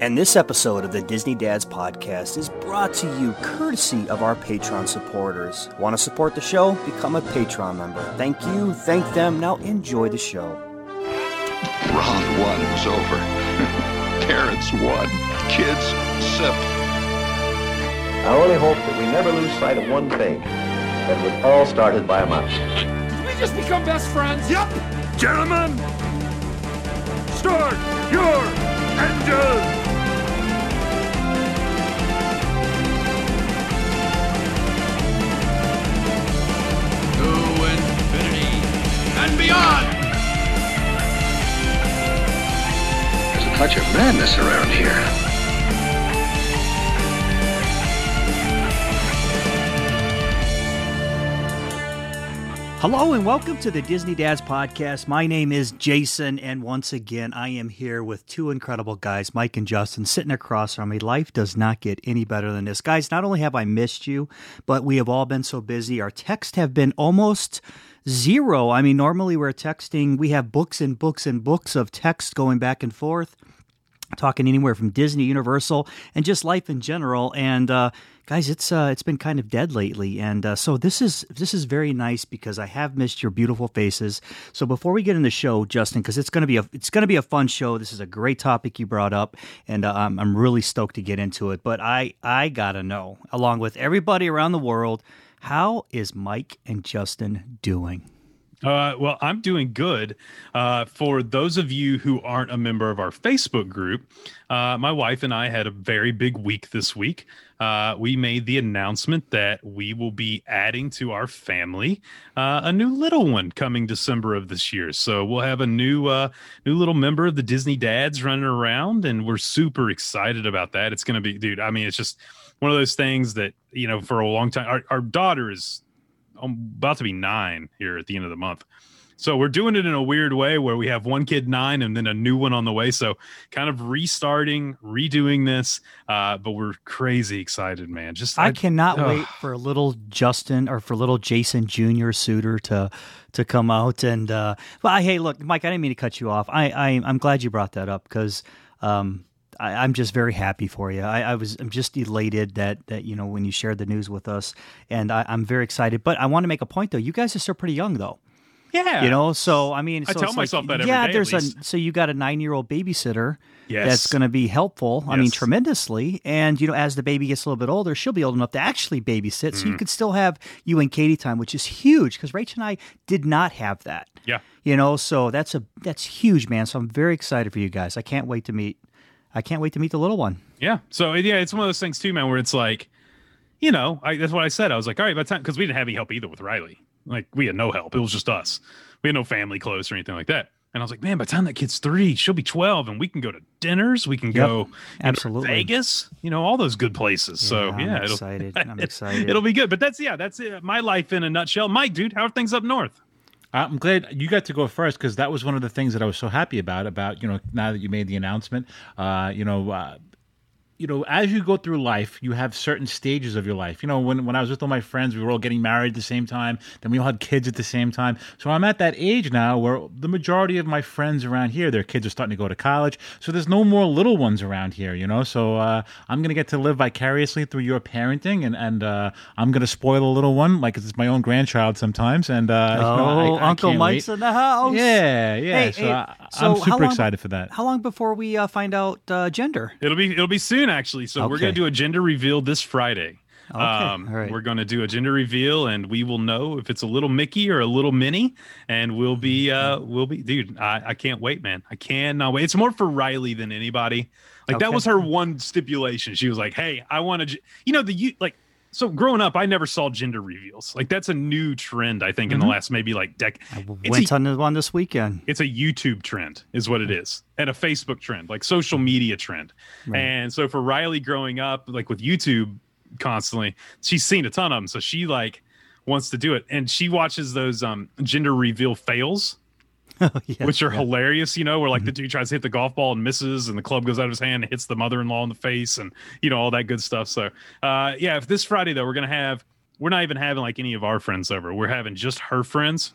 And this episode of the Disney Dads Podcast is brought to you courtesy of our Patreon supporters. Want to support the show? Become a Patreon member. Thank you, thank them. Now enjoy the show. Round one was over. Parents won. Kids sip. I only hope that we never lose sight of one thing. That was all started by a mouse. Did we just become best friends? Yep! Gentlemen, start your engine! Beyond! There's a touch of madness around here. Hello and welcome to the Disney Dads Podcast. My name is Jason, and once again, I am here with two incredible guys, Mike and Justin, sitting across from me. Life does not get any better than this. Guys, not only have I missed you, but we have all been so busy. Our texts have been almost zero. I mean, normally we're texting, we have books and books and books of text going back and forth talking anywhere from Disney, Universal, and just life in general. And uh, guys, it's uh, it's been kind of dead lately, and uh, so this is this is very nice because I have missed your beautiful faces. So before we get in the show, Justin, because it's gonna be a it's gonna be a fun show. This is a great topic you brought up, and uh, I'm I'm really stoked to get into it. But I I gotta know, along with everybody around the world, how is Mike and Justin doing? Uh, well, I'm doing good. Uh, for those of you who aren't a member of our Facebook group, uh, my wife and I had a very big week this week. Uh, we made the announcement that we will be adding to our family uh, a new little one coming December of this year. So we'll have a new uh, new little member of the Disney Dads running around, and we're super excited about that. It's going to be, dude. I mean, it's just one of those things that you know for a long time. Our, our daughter is about to be nine here at the end of the month. So we're doing it in a weird way where we have one kid nine and then a new one on the way. So kind of restarting, redoing this, uh, but we're crazy excited, man. Just I, cannot wait for little Justin or for little Jason Junior Suter to to come out and. Uh, well, hey, look, Mike, I didn't mean to cut you off. I, I I'm glad you brought that up because. Um, I, am just very happy for you. I, I, was I'm just elated that that you know when you shared the news with us, and I, am very excited. But I want to make a point though. You guys are still pretty young though. Yeah, you know. So I mean, I so tell myself like, that. yeah, day, there's a so you got a nine year old babysitter. Yes. That's going to be helpful. I Yes. mean, tremendously. And, you know, as the baby gets a little bit older, she'll be old enough to actually babysit. So you Mm-hmm. could still have you and Katie time, which is huge because Rachel and I did not have that. Yeah. You know, so that's a that's huge, man. So I'm very excited for you guys. I can't wait to meet I can't wait to meet the little one. Yeah. So yeah, it's one of those things too, man, where it's like, you know, I, that's what I said. I was like, all right, by the time because we didn't have any help either with Riley. Like we had no help. It was just us. We had no family close or anything like that. And I was like, man, by the time that kid's three, she'll be twelve, and we can go to dinners. We can go you know, absolutely. Vegas. You know, all those good places. so I'm yeah, it'll, excited. I'm excited. It'll be good. But that's yeah, that's it. my life in a nutshell. Mike, dude, how are things up north? I'm glad you got to go first because that was one of the things that I was so happy about. About you know now that you made the announcement, uh, you know. Uh, you know, as you go through life, you have certain stages of your life. You know, when, when I was with all my friends, we were all getting married at the same time. Then we all had kids at the same time. So I'm at that age now where the majority of my friends around here, their kids are starting to go to college. So there's no more little ones around here, you know. So uh, I'm going to get to live vicariously through your parenting, and, and uh, I'm going to spoil a little one like it's my own grandchild sometimes. And uh, you know, Oh, I- I Uncle can't Mike's wait. in the house. Yeah, yeah. Hey, so hey, I, so I'm how super long- excited for that. How long before we uh, find out uh, gender? It'll be it'll be soon actually. So we're gonna do a gender reveal this Friday. Okay, right. We're going to do a gender reveal, and we will know if it's a little Mickey or a little Minnie, and we'll be, uh, we'll be, dude. I, I can't wait, man. I cannot wait. It's more for Riley than anybody. Like that was her one stipulation. She was like, "Hey, I want to, you know, the you like." So growing up, I never saw gender reveals. Like that's a new trend, I think, in the last maybe like decade. Went a- on one this weekend. it's a YouTube trend, is what it is, and a Facebook trend, like social media trend. And so for Riley growing up, like with YouTube constantly, she's seen a ton of them. So she like wants to do it, and she watches those um gender reveal fails. Yeah, which are yeah. hilarious, you know, where like the dude tries to hit the golf ball and misses, and the club goes out of his hand and hits the mother-in-law in the face, and you know all that good stuff. So, uh, yeah, if this Friday though, we're gonna have, we're not even having like any of our friends over. We're having just her friends,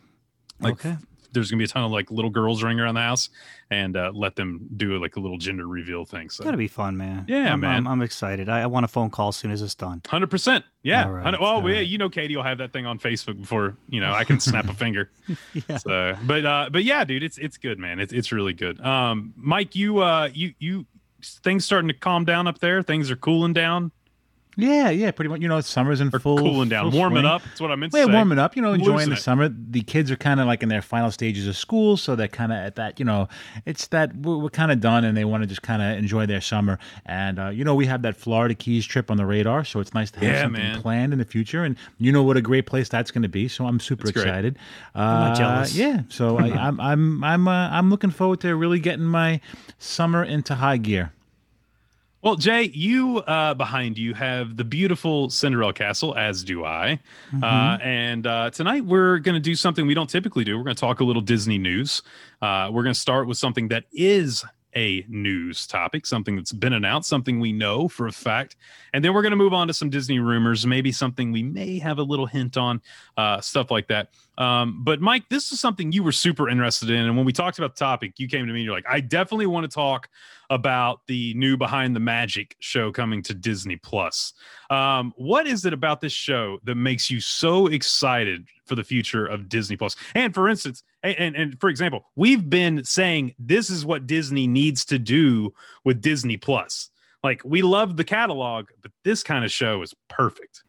like Okay. There's gonna be a ton of like little girls running around the house, and uh, let them do like a little gender reveal thing. So It's gonna be fun, man. Yeah, I'm, man. I'm, I'm excited. I, I want a phone call as soon as it's done. Hundred percent, yeah. All right, well, yeah, right. you know, Katie will have that thing on Facebook before you know I can snap a finger. Yeah. So, but uh, but yeah, dude, it's it's good, man. It's it's really good. Um, Mike, you uh, you you things starting to calm down up there. Things are cooling down Yeah, yeah, pretty much. You know, summer's in or full cooling down, full warming swing. up. That's what I meant to Well, say. yeah, warming up, you know, enjoying Losing the it. summer. The kids are kind of like in their final stages of school, so they're kind of at that, you know, it's that we're, we're kind of done and they want to just kind of enjoy their summer. And, uh, you know, we have that Florida Keys trip on the radar, so it's nice to have Yeah, something man. planned in the future. And you know what a great place that's going to be, so I'm super That's excited. Uh, not jealous. Yeah, so I, I'm I'm I'm uh, I'm looking forward to really getting my summer into high gear. Well, Jay, you uh, behind you have the beautiful Cinderella Castle, as do I. Mm-hmm. Uh, and uh, tonight we're going to do something we don't typically do. We're going to talk a little Disney news. Uh, we're going to start with something that is a news topic, something that's been announced, something we know for a fact. And then we're going to move on to some Disney rumors, maybe something we may have a little hint on, uh, stuff like that. Um, but Mike, this is something you were super interested in. And when we talked about the topic, you came to me and you're like, I definitely want to talk about the new Behind the Magic show coming to Disney Plus. Um, what is it about this show that makes you so excited for the future of Disney Plus? And for instance, and, and, for example, we've been saying this is what Disney needs to do with Disney Plus. Like we love the catalog, but this kind of show is perfect.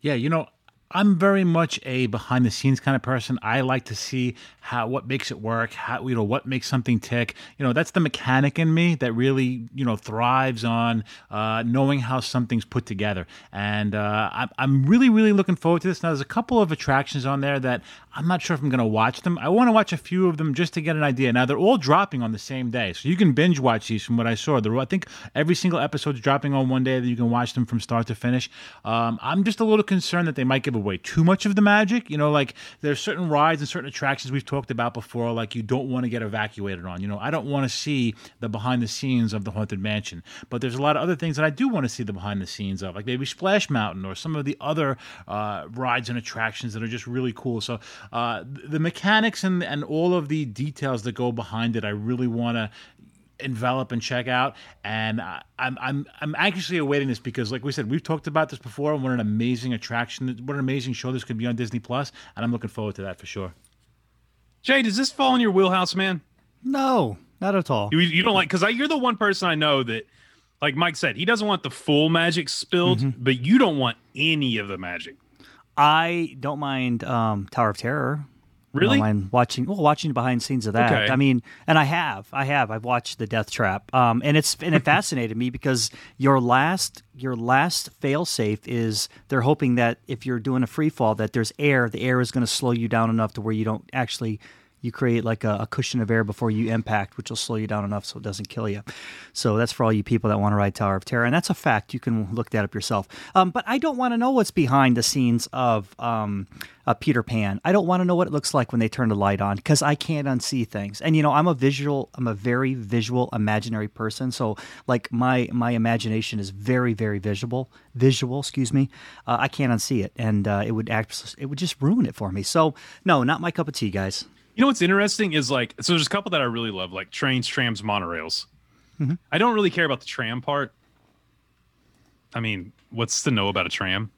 Yeah, you know, I'm very much a behind the scenes kind of person. I like to see how what makes it work, how you know what makes something tick. You know, that's the mechanic in me that really you know thrives on uh, knowing how something's put together. And uh, I'm really really looking forward to this. Now, there's a couple of attractions on there that I'm not sure if I'm going to watch them. I want to watch a few of them just to get an idea. Now they're all dropping on the same day, so you can binge watch these. From what I saw, They're- I think every single episode's dropping on one day that you can watch them from start to finish. Um, I'm just a little concerned that they might give away too much of the magic. You know, like there's certain rides and certain attractions we've talked about before, like you don't want to get evacuated on. You know, I don't want to see the behind the scenes of the haunted mansion, but there's a lot of other things that I do want to see the behind the scenes of, like maybe Splash Mountain or some of the other uh, rides and attractions that are just really cool. So uh, the mechanics and and all of the details that go behind it, I really want to envelop and check out. And I, I'm I'm I'm anxiously awaiting this because, like we said, we've talked about this before. And what an amazing attraction! What an amazing show this could be on Disney Plus, and I'm looking forward to that for sure. Jay, does this fall in your wheelhouse, man? No, not at all. You, you don't like because you're the one person I know that, like Mike said, he doesn't want the full magic spilled, Mm-hmm. but you don't want any of the magic. I don't mind um, Tower of Terror. Really? don't mind watching well watching behind scenes of that. Okay. I mean, and I have, I have, I've watched the Death Trap, um, and it's and it fascinated me because your last your last fail safe is they're hoping that if you're doing a free fall that there's air, the air is going to slow you down enough to where you don't actually you create like a, a cushion of air before you impact, which will slow you down enough so it doesn't kill you. So that's for all you people that want to ride Tower of Terror, and that's a fact. You can look that up yourself. Um, but I don't want to know what's behind the scenes of um, uh, Peter Pan. I don't want to know what it looks like when they turn the light on because I can't unsee things. And you know, I'm a visual, I'm a very visual, imaginary person. So like my my imagination is very very visual. Visual, excuse me. Uh, I can't unsee it, and uh, it would act, it would just ruin it for me. So no, not my cup of tea, guys. You know what's interesting is like so. There's a couple that I really love, like trains, trams, monorails. Mm-hmm. I don't really care about the tram part. I mean, what's to know about a tram?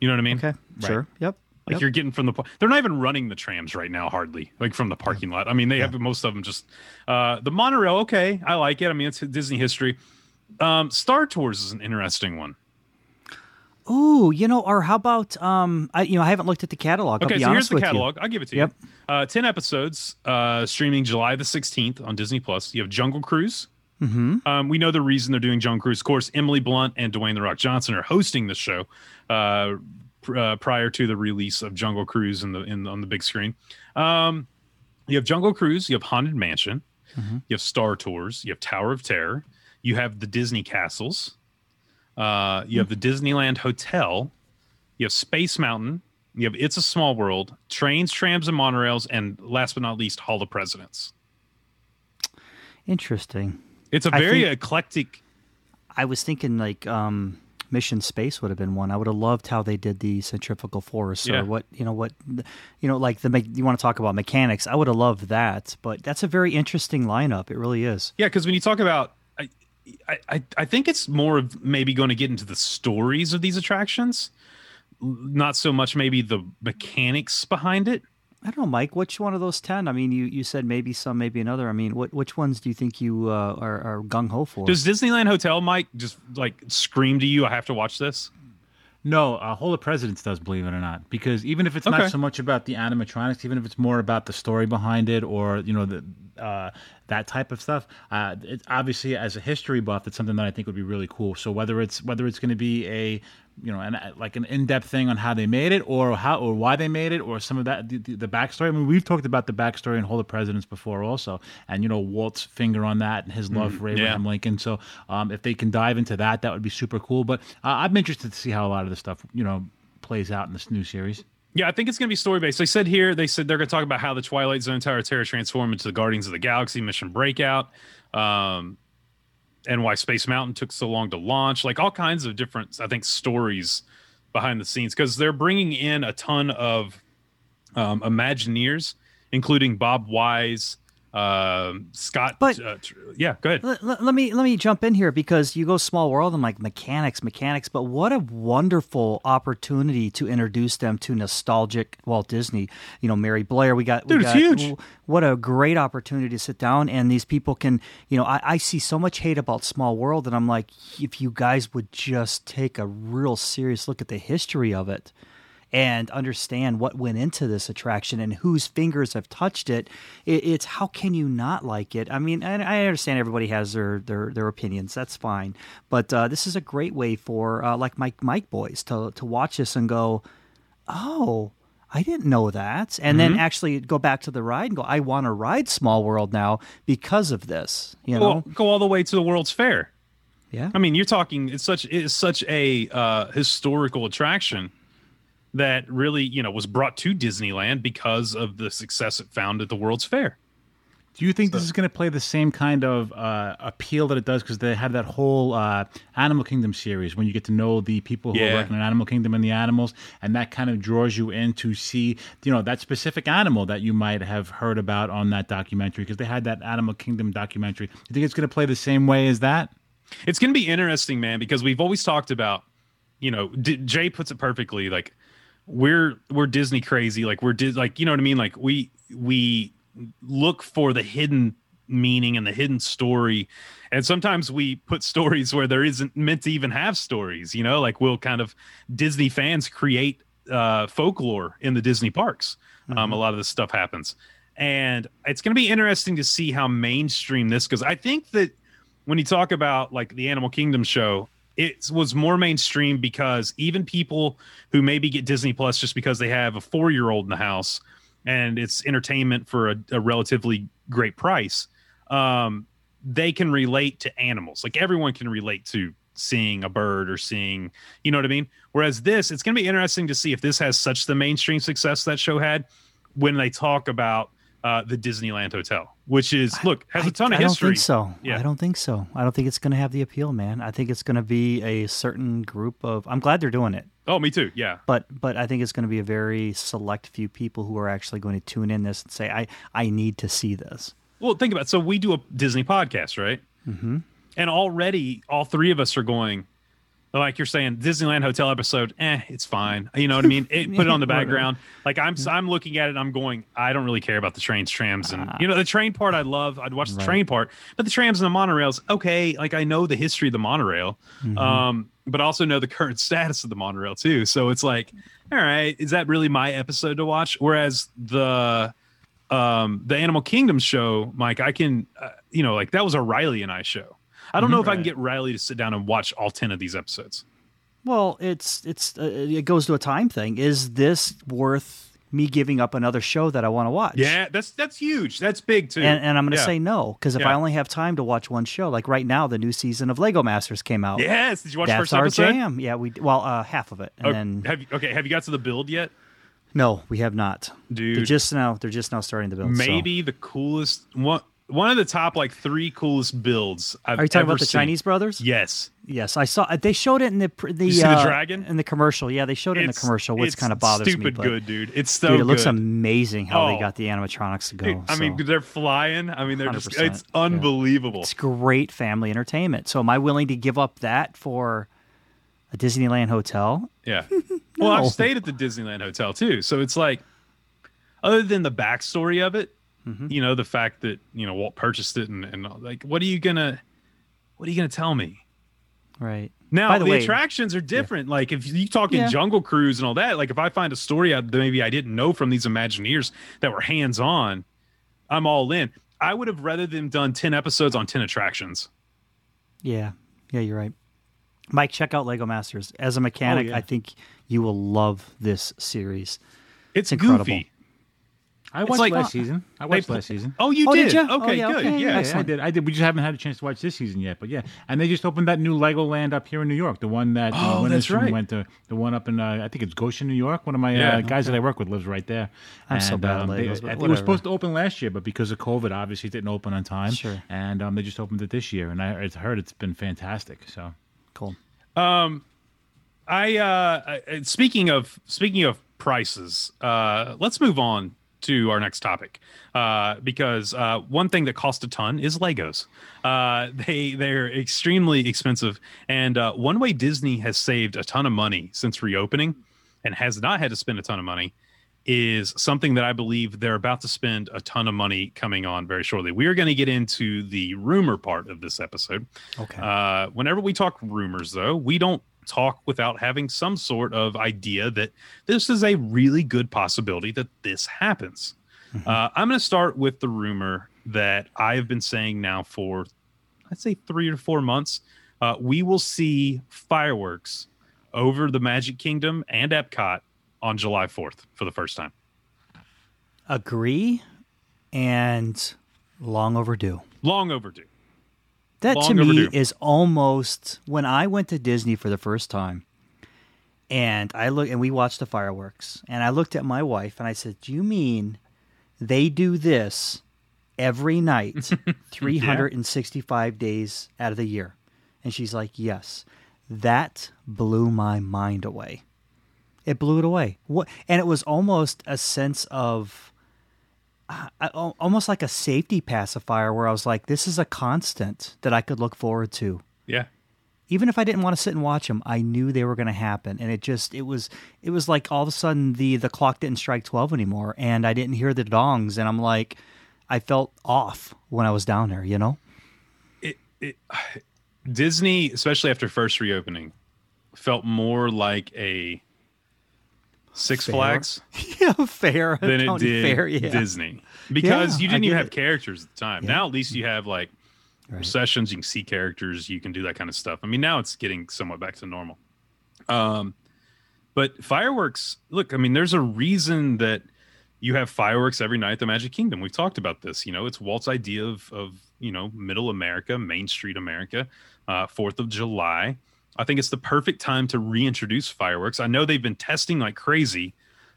You know what I mean? Okay, sure, yep. Like Yep. you're getting from the they're not even running the trams right now hardly like from the parking lot. I mean they have most of them just uh the monorail okay I like it. I mean it's Disney history. Um Star Tours is an interesting one. Ooh, you know, or how about um, I you know I haven't looked at the catalog. I'll Okay, be so here's the catalog. I'll give it to Yep. you. Uh 10 episodes uh streaming July the 16th on Disney Plus. You have Jungle Cruise. Mm-hmm. Um, we know the reason they're doing Jungle Cruise. Of course, Emily Blunt and Dwayne the Rock Johnson are hosting the show. Uh, pr- uh, prior to the release of Jungle Cruise in the in on the big screen. Um, you have Jungle Cruise, you have Haunted Mansion, you have Star Tours, you have Tower of Terror, you have the Disney castles, uh, you have the Disneyland Hotel, you have Space Mountain, you have It's a Small World, trains, trams, and monorails, and last but not least, Hall of Presidents. Interesting. It's a very think- eclectic. I was thinking like um, Mission Space would have been one. I would have loved how they did the centrifugal force Yeah. or what you know what you know like the you want to talk about mechanics. I would have loved that, but that's a very interesting lineup. It really is. Yeah, because when you talk about, I, I, think it's more of maybe going to get into the stories of these attractions, not so much maybe the mechanics behind it. I don't know, Mike. Which one of those ten? I mean, you, you said maybe some, maybe another. I mean, what which ones do you think you uh, are, are gung ho for? Does Disneyland Hotel, Mike, just like scream to you? I have to watch this. No, uh, Hall of Presidents does, believe it or not, because even if it's Okay. not so much about the animatronics, even if it's more about the story behind it, or you know the uh, that type of stuff, uh, it's obviously as a history buff, it's something that I think would be really cool. So whether it's whether it's going to be a you know an, like an in depth thing on how they made it, or how or why they made it, or some of that the, the, the backstory. I mean, we've talked about the backstory in Hall the Presidents before, also, and you know Walt's finger on that and his love for Abraham yeah. Lincoln. So um, if they can dive into that, that would be super cool. But uh, I'm interested to see how a lot of this stuff, you know, plays out in this new series. Yeah, I think it's going to be story based. They said here, they said they're going to talk about how the Twilight Zone Tower of Terror transformed into the Guardians of the Galaxy Mission Breakout, um, and why Space Mountain took so long to launch. Like all kinds of different, I think, stories behind the scenes because they're bringing in a ton of um, Imagineers, including Bob Weis, um Scott. But- uh, tr- yeah, go ahead. Let, let- me let me jump in here because you go small world and like mechanics, mechanics. But what a wonderful opportunity to introduce them to nostalgic Walt Disney. You know, Mary Blair. We got, Dude, it's got- huge. What a great opportunity to sit down and these people can. You know, I, I see so much hate about Small World, and I'm like, if you guys would just take a real serious look at the history of it and understand what went into this attraction and whose fingers have touched it, it it's how can you not like it? I mean, I, I understand everybody has their their, their opinions. That's fine, but uh, this is a great way for uh, like Mike Mike boys to to watch this and go, oh. I didn't know that. And then actually go back to the ride and go, I want to ride Small World now because of this. You know? Well, go all the way to the World's Fair. yeah. I mean, you're talking. It's such it's such a uh, historical attraction that really you know was brought to Disneyland because of the success it found at the World's Fair. Do you think this is going to play the same kind of uh, appeal that it does? Because they have that whole uh, Animal Kingdom series when you get to know the people who Yeah. are working in Animal Kingdom and the animals, and that kind of draws you in to see, you know, that specific animal that you might have heard about on that documentary. Because they had that Animal Kingdom documentary. Do You think it's going to play the same way as that? It's going to be interesting, man, because we've always talked about, you know, D- Jay puts it perfectly. Like we're we're Disney crazy. Like we're Dis- like you know what I mean. Like we we look for the hidden meaning and the hidden story, and sometimes we put stories where there isn't meant to even have stories. You know, like we'll kind of Disney fans create uh, folklore in the Disney parks. Um, a lot of this stuff happens, and it's going to be interesting to see how mainstream this goes. I think that when you talk about like the Animal Kingdom show, it was more mainstream because even people who maybe get Disney Plus just because they have a four year old in the house and it's entertainment for a, a relatively great price, um, they can relate to animals. Like everyone can relate to seeing a bird or seeing, you know what I mean? Whereas this, it's going to be interesting to see if this has such the mainstream success that show had when they talk about uh, the Disneyland Hotel, which is look has a ton I, of I history. don't think so. Yeah. I don't think so. I don't think it's going to have the appeal, man. I think it's going to be a certain group of. I'm glad they're doing it, Oh, me too. Yeah. but but I think it's going to be a very select few people who are actually going to tune in this and say, I I need to see this. Well, think about it. So we do a Disney podcast, right? Mm-hmm. And already all three of us are going, like you're saying, Disneyland Hotel episode, eh, it's fine. You know what I mean? It, put it on the background. Like I'm, I'm looking at it, and I'm going, I don't really care about the trains, trams, and you know the train part. I love. I'd watch the train part, but the trams and the monorails, okay. Like I know the history of the monorail, um, but also know the current status of the monorail too. So it's like, all right, is that really my episode to watch? Whereas the um the Animal Kingdom show, Mike, I can, uh, you know, like that was a Riley and I show. I don't know if I can get Riley to sit down and watch all ten of these episodes. Well, it's it's uh, it goes to a time thing. Is this worth me giving up another show that I want to watch? Yeah, that's that's huge. That's big too. And, and I'm going to Yeah. say no because if I only have time to watch one show, like right now, the new season of Lego Masters came out. yes. Did you watch the that's first our episode? jam. Yeah, we well uh, half of it, and Oh, then have you, okay, have you got to the build yet? no, we have not. Dude. they're just now they're just now starting to build. so- Maybe the coolest one. One of the top like three coolest builds I've Are you talking about the seen. Chinese brothers? Yes. Yes, I saw. They showed it in the the, see the uh, dragon? in the commercial. Yeah, they showed it in the commercial, which kind of bothers me. stupid good, dude. It's so dude, it looks good. amazing how they Oh. got the animatronics to go. Dude, I mean, they're flying. I mean, they're just, 100%, it's unbelievable. it's great family entertainment. So, am I willing to give up that for a Disneyland hotel? Yeah. Well, I've stayed at the Disneyland Hotel too. So it's like, other than the backstory of it, Mm-hmm. you know, the fact that, you know, Walt purchased it and, and like, what are you going to, what are you going to tell me? Right. Now the the, way- attractions are different. Like if you talking Yeah. Jungle Cruise and all that, like if I find a story out that maybe I didn't know from these Imagineers that were hands on, I'm all in. I would have rather them done ten episodes on ten attractions. Yeah. Yeah, you're right. Mike, check out Lego Masters. As a mechanic, yeah. I think you will love this series. It's, incredible. goofy. I watched like- last season. I watched They- last season. Oh, you Oh, did did? ya? Oh, Okay, yeah, good. okay, yeah. yeah. I did. I did. We just haven't had a chance to watch this season yet, but yeah. And they just opened that new Legoland up here in New York. The one that uh, Oh, Winter that's right. went to. The one up in uh, I think it's Goshen, New York. One of my Yeah. uh, guys that I work with lives right there. I'm so bad at um, they- Legos, but I think it was supposed to open last year, but because of COVID, obviously it didn't open on time. Sure. And um, they just opened it this year, and I heard it's been fantastic. So Cool. I uh I- speaking of speaking of prices, uh let's move on to our next topic. Uh because uh one thing that costs a ton is Legos. Uh they they're extremely expensive and uh one way Disney has saved a ton of money since reopening and has not had to spend a ton of money is something that I believe they're about to spend a ton of money coming on very shortly. We are going to get into the rumor part of this episode. Okay. Uh, whenever we talk rumors, though, we don't talk without having some sort of idea that this is a really good possibility that this happens. Uh, I'm going to start with the rumor that I have been saying now for, I'd say, three or four months. Uh, we will see fireworks over the Magic Kingdom and Epcot on July 4th for the first time. Agree and long overdue. Long overdue. That to me overdue. is almost when I went to Disney for the first time, and I look and we watched the fireworks, and I looked at my wife and I said, "Do you mean they do this every night, three hundred and sixty-five days out of the year?" And she's like, "Yes." That blew my mind away. It blew it away. What? And it was almost a sense of I- almost like a safety pacifier where I was like, this is a constant that I could look forward to. Yeah. Even if I didn't want to sit and watch them, I knew they were going to happen, and it just it was it was like all of a sudden the the clock didn't strike twelve anymore, and I didn't hear the dongs, and I'm like, I felt off when I was down there, you know. it, it Disney, especially after first reopening, felt more like a Six Fair. Flags yeah, fair. than it County did fair, yeah. Disney because Yeah, you didn't even have it. characters at the time. Now at least you have like recessions. You can see characters. You can do that kind of stuff. I mean, now it's getting somewhat back to normal. Um, but fireworks. Look, I mean, there's a reason that you have fireworks every night at the Magic Kingdom. We've talked about this. You know, it's Walt's idea of of you know Middle America, Main Street America, uh, Fourth of July. I think it's the perfect time to reintroduce fireworks. I know they've been testing like crazy,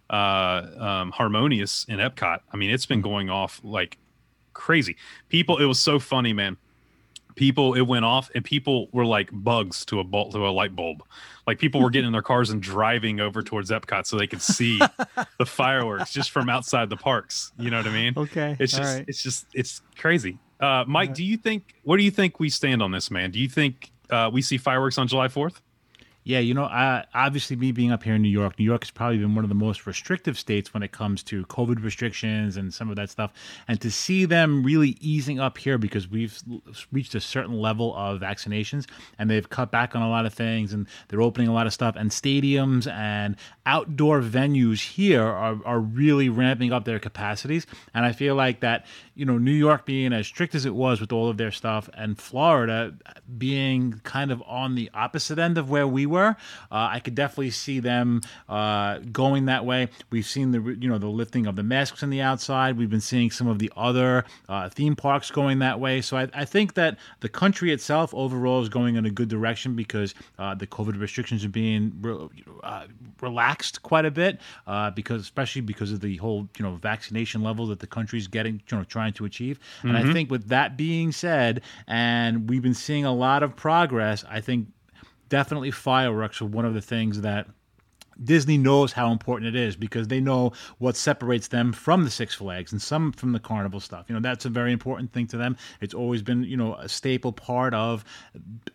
uh, um, harmonious in Epcot. I mean, it's been going off like crazy. People, it was so funny, man. People, it went off, and people were like bugs to a bulb, to a light bulb. Like people were getting in their cars and driving over towards Epcot so they could see the fireworks just from outside the parks. You know what I mean? Okay, It's just, right. it's just, it's crazy. Uh, Mike, do you think? What do you think we stand on this, man? Do you think uh, we see fireworks on July Fourth? Yeah, you know, I, obviously, me being up here in New York, New York has probably been one of the most restrictive states when it comes to COVID restrictions and some of that stuff. And to see them really easing up here because we've reached a certain level of vaccinations and they've cut back on a lot of things and they're opening a lot of stuff, and stadiums and outdoor venues here are, are really ramping up their capacities. And I feel like that, you know, New York being as strict as it was with all of their stuff and Florida being kind of on the opposite end of where we were anywhere. Uh, I could definitely see them uh, going that way. We've seen the you know the lifting of the masks on the outside. We've been seeing some of the other uh, theme parks going that way. So I, I, think that the country itself overall is going in a good direction because uh, the COVID restrictions are being re- uh, relaxed quite a bit uh, because especially because of the whole you know vaccination level that the country's getting you know trying to achieve. Mm-hmm. And I think with that being said, and we've been seeing a lot of progress, I think definitely fireworks are one of the things that Disney knows how important it is because they know what separates them from the Six Flags and some from the carnival stuff. You know, that's a very important thing to them. It's always been, you know, a staple part of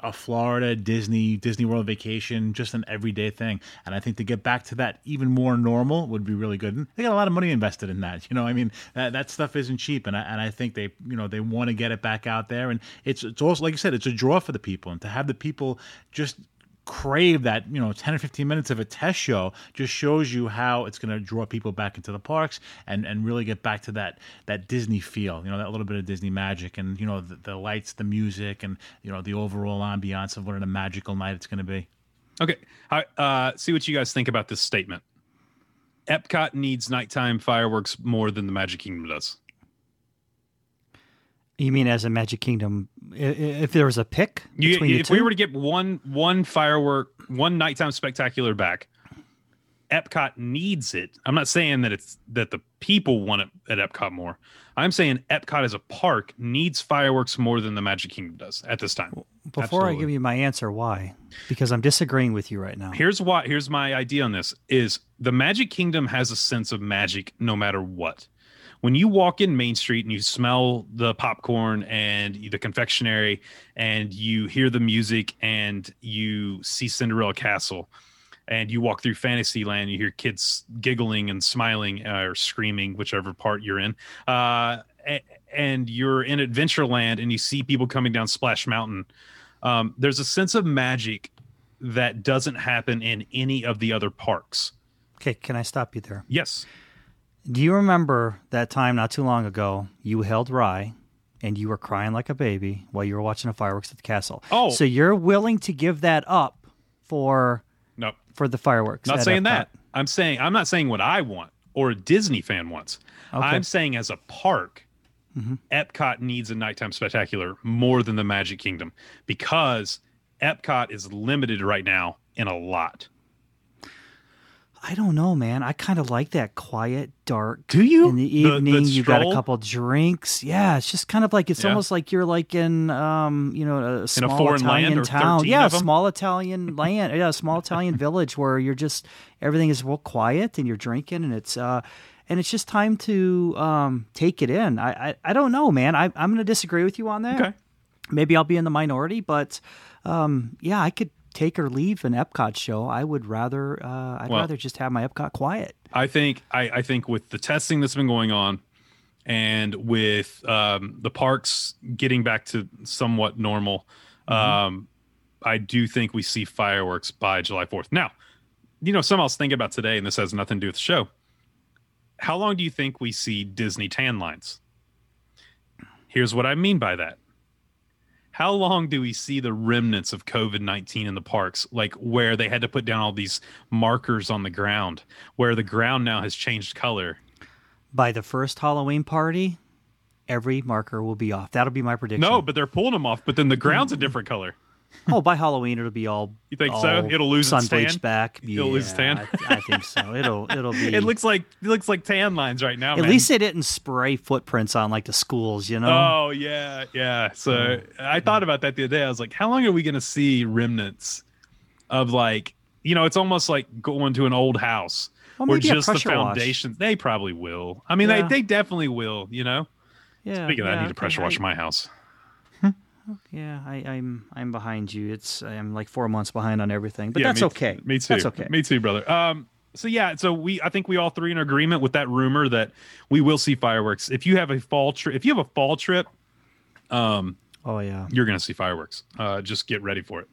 a Florida Disney Disney World vacation, just an everyday thing. And I think to get back to that even more normal would be really good. And they got a lot of money invested in that. You know, I mean, that, that stuff isn't cheap, and I, and I think they, you know, they want to get it back out there. And it's it's also like you said, it's a draw for the people, and to have the people just crave that you know 10 or 15 minutes of a test show just shows you how it's going to draw people back into the parks and and really get back to that that disney feel you know that little bit of disney magic and you know the, the lights the music and you know the overall ambiance of what a magical night it's going to be. Okay. Uh, see what you guys think about this statement. Epcot needs nighttime fireworks more than the magic kingdom does you mean as a Magic Kingdom? If there was a pick you, between if we were to get one one firework, one nighttime spectacular back, Epcot needs it. I'm not saying that it's that the people want it at Epcot more. I'm saying Epcot as a park needs fireworks more than the Magic Kingdom does at this time. Before Absolutely. I give you my answer, why? Because I'm disagreeing with you right now. Here's why. Here's my idea on this: is the Magic Kingdom has a sense of magic no matter what when you walk in Main Street and you smell the popcorn and the confectionery and you hear the music and you see Cinderella Castle and you walk through Fantasyland, you hear kids giggling and smiling uh, or screaming, whichever part you're in. Uh, and you're in Adventureland and you see people coming down Splash Mountain. Um, there's a sense of magic that doesn't happen in any of the other parks. Okay, can I stop you there? Yes. Do you remember that time not too long ago you held Rye and you were crying like a baby while you were watching the fireworks at the castle? Oh, so you're willing to give that up for no for the fireworks? Not saying Epcot. that. I'm saying I'm not saying what I want or a Disney fan wants. Okay. I'm saying as a park, mm-hmm. Epcot needs a nighttime spectacular more than the Magic Kingdom because Epcot is limited right now in a lot. I don't know, man. I kind of like that quiet, dark. Do you? In the evening, the, the you got a couple drinks. Yeah, it's just kind of like it's yeah. almost like you're like in, um, you know, a small in a Italian land town. Yeah, small Italian land. Yeah, a small Italian village where you're just everything is real quiet and you're drinking and it's uh, and it's just time to um take it in. I I, I don't know, man. I I'm going to disagree with you on that. Okay. Maybe I'll be in the minority, but um, yeah, I could take or leave an Epcot show. I would rather uh, I'd well, rather just have my Epcot quiet. I think I, I think with the testing that's been going on, and with um, the parks getting back to somewhat normal, mm-hmm. um, I do think we see fireworks by July Fourth. Now, you know, something else thinking about today, and this has nothing to do with the show. How long do you think we see Disney tan lines? Here's what I mean by that how long do we see the remnants of COVID 19 in the parks? Like where they had to put down all these markers on the ground, where the ground now has changed color. By the first Halloween party, every marker will be off. That'll be my prediction. No, but they're pulling them off, but then the ground's a different color oh, by Halloween it'll be all. You think all so? It'll lose sun its tan? back. It'll yeah, lose tan. I, I, think so. It'll it'll be. it looks like it looks like tan lines right now. At man. least they didn't spray footprints on like the schools, you know. Oh yeah, yeah. So. I thought about that the other day. I was like, how long are we going to see remnants of like you know? It's almost like going to an old house well, where just the foundations. Wash. They probably will. I mean, yeah. they they definitely will. You know. Yeah. Speaking of that, I need to pressure wash I, my house. Yeah, I, am I'm, I'm behind you. It's I'm like four months behind on everything, but yeah, that's me, okay. Me too. That's okay. Me too, brother. Um, so yeah, so we I think we all three in agreement with that rumor that we will see fireworks. If you have a fall trip, if you have a fall trip, um, oh yeah, you're gonna see fireworks. Uh, just get ready for it.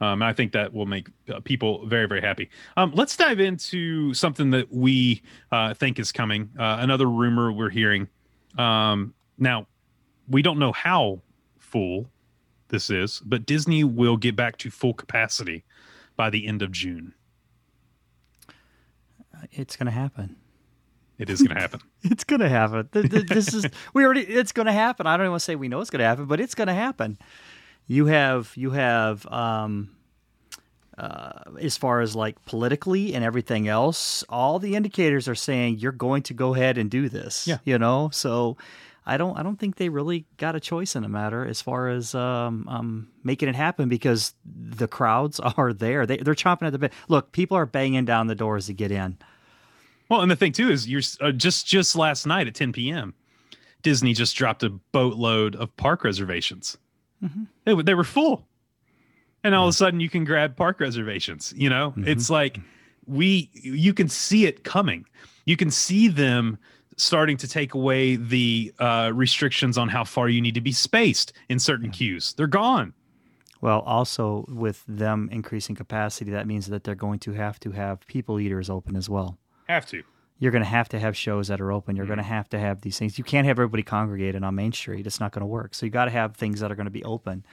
Um, I think that will make uh, people very, very happy. Um, let's dive into something that we uh, think is coming. Uh, another rumor we're hearing. Um, now, we don't know how full this is, but Disney will get back to full capacity by the end of June. It's going to happen. It is going to happen. It's going to happen. Th- th- This is we already. It's going to happen. I don't even want to say we know it's going to happen, but it's going to happen. You have you have um, uh, as far as like politically and everything else, all the indicators are saying you're going to go ahead and do this. Yeah. you know. So I don't I don't think they really got a choice in the matter as far as um, um, making it happen because the crowds are there. They, they're chomping at the bit. Look, people are banging down the doors to get in. Well, and the thing too is, you're uh, just just last night at 10 p.m. Disney just dropped a boatload of park reservations. They, were- they were full, and all of a sudden you can grab park reservations. You know, it's like we you can see it coming. You can see them starting to take away the uh, restrictions on how far you need to be spaced in certain queues. They're gone. Well, also with them increasing capacity, that means that they're going to have to have people eaters open as well. Have to. You're going to have to have shows that are open. You're going to have to have these things. You can't have everybody congregated on Main Street. It's not going to work. So you got to have things that are going to be open.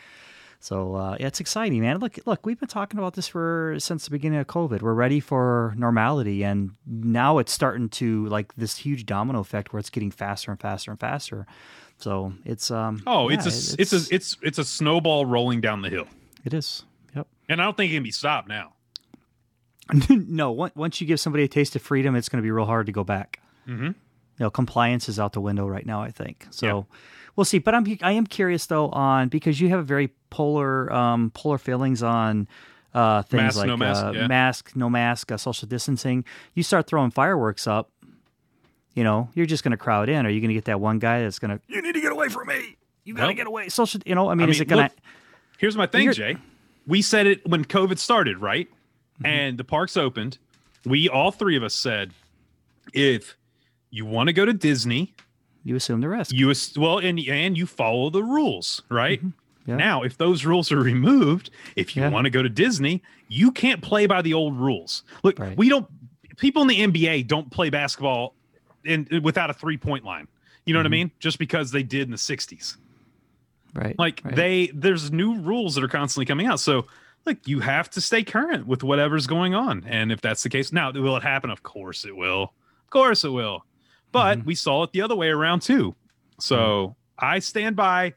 So uh, yeah, it's exciting, man. Look, look, we've been talking about this for since the beginning of COVID. We're ready for normality, and now it's starting to like this huge domino effect where it's getting faster and faster and faster. So it's um. Oh, yeah, it's a it's a it's it's a snowball rolling down the hill, it is. Yep. and I don't think it can be stopped now. no, once you give somebody a taste of freedom, it's going to be real hard to go back. Mm-hmm. You know, compliance is out the window right now. I think so. We'll see. But I'm I am curious though on because you have a very polar um, polar feelings on uh, things Mask, like no mask, uh, yeah. mask, no mask, uh, social distancing. You start throwing fireworks up. You know, you're just going to crowd in. Are you going to get that one guy that's going to? You need to get away from me. You got to Nope. get away. Social. You know, I mean, I is mean, it going to? Here's my thing, Jay. We said it when COVID started, right? Mm-hmm. And the parks opened. We all three of us said, if you want to go to Disney, You assume the risk. you as- well, and and you follow the rules, right? Mm-hmm. Yeah. Now, if those rules are removed, if you Yeah. want to go to Disney, you can't play by the old rules. Look, Right. we don't. People in the NBA don't play basketball in without a three point line. You know what I mean? Just because they did in the '60s. right. Like right. they, there's new rules that are constantly coming out. So, like, you have to stay current with whatever's going on. And if that's the case, now will it happen? Of course it will. Of course it will. But Mm-hmm. we saw it the other way around too. So I stand by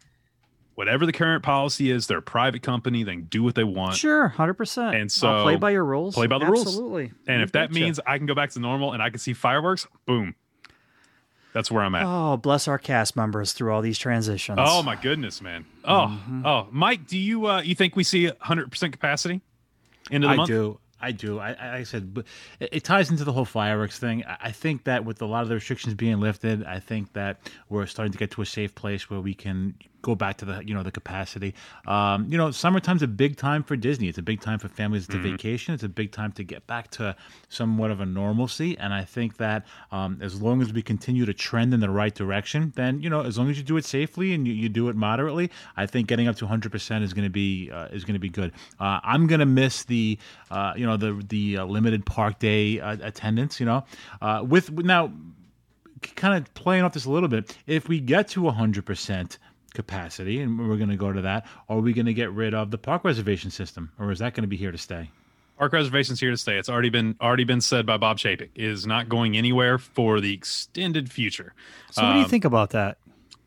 whatever the current policy is. They're a private company. They can do what they want. Sure, hundred percent. And I'll play by your rules. play by the rules. Absolutely. And You if that betcha. means I can go back to normal and I can see fireworks, boom. That's where I'm at. oh, bless our cast members through all these transitions. Oh my goodness, man. Oh, Mm-hmm. oh, Mike, do you uh you think we see 100% capacity into the I month? I do. I do. I, I I said, it, it ties into the whole fireworks thing. I think that with a lot of the restrictions being lifted, I think that we're starting to get to a safe place where we can go back to the you know the capacity. Um, you know, summertime's a big time for Disney. It's a big time for families to vacation. It's a big time to get back to somewhat of a normalcy. And I think that um, as long as we continue to trend in the right direction, then you know, as long as you do it safely and you, you do it moderately, I think getting up to 100 percent is going to be uh, is going to be good. Uh, I'm going to miss the uh, you know the the uh, limited park day uh, attendance. You know, uh, with now kind of playing off this a little bit, if we get to 100% capacity, and we're going to go to that, are we going to get rid of the park reservation system, or is that going to be here to stay? Park reservations here to stay. It's already been already been said by Bob Chapek. It Is not going anywhere for the extended future. So, what do you Um, think about that?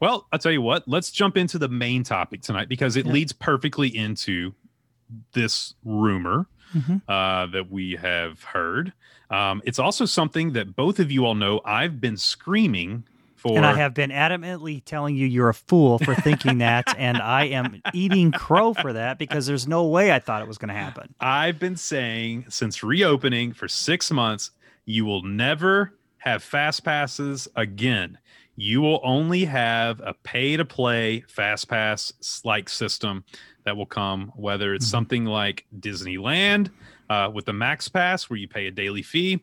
Well, I'll tell you what. Let's jump into the main topic tonight because it leads perfectly into this rumor Mm-hmm. uh, that we have heard. Um, it's also something that both of you all know. I've been screaming for. And I have been adamantly telling you you're a fool for thinking that, and I am eating crow for that because there's no way I thought it was going to happen. I've been saying since reopening for six months, you will never have fast passes again. You will only have a pay to play fast pass like system that will come, whether it's something like Disneyland uh, with the Max Pass, where you pay a daily fee,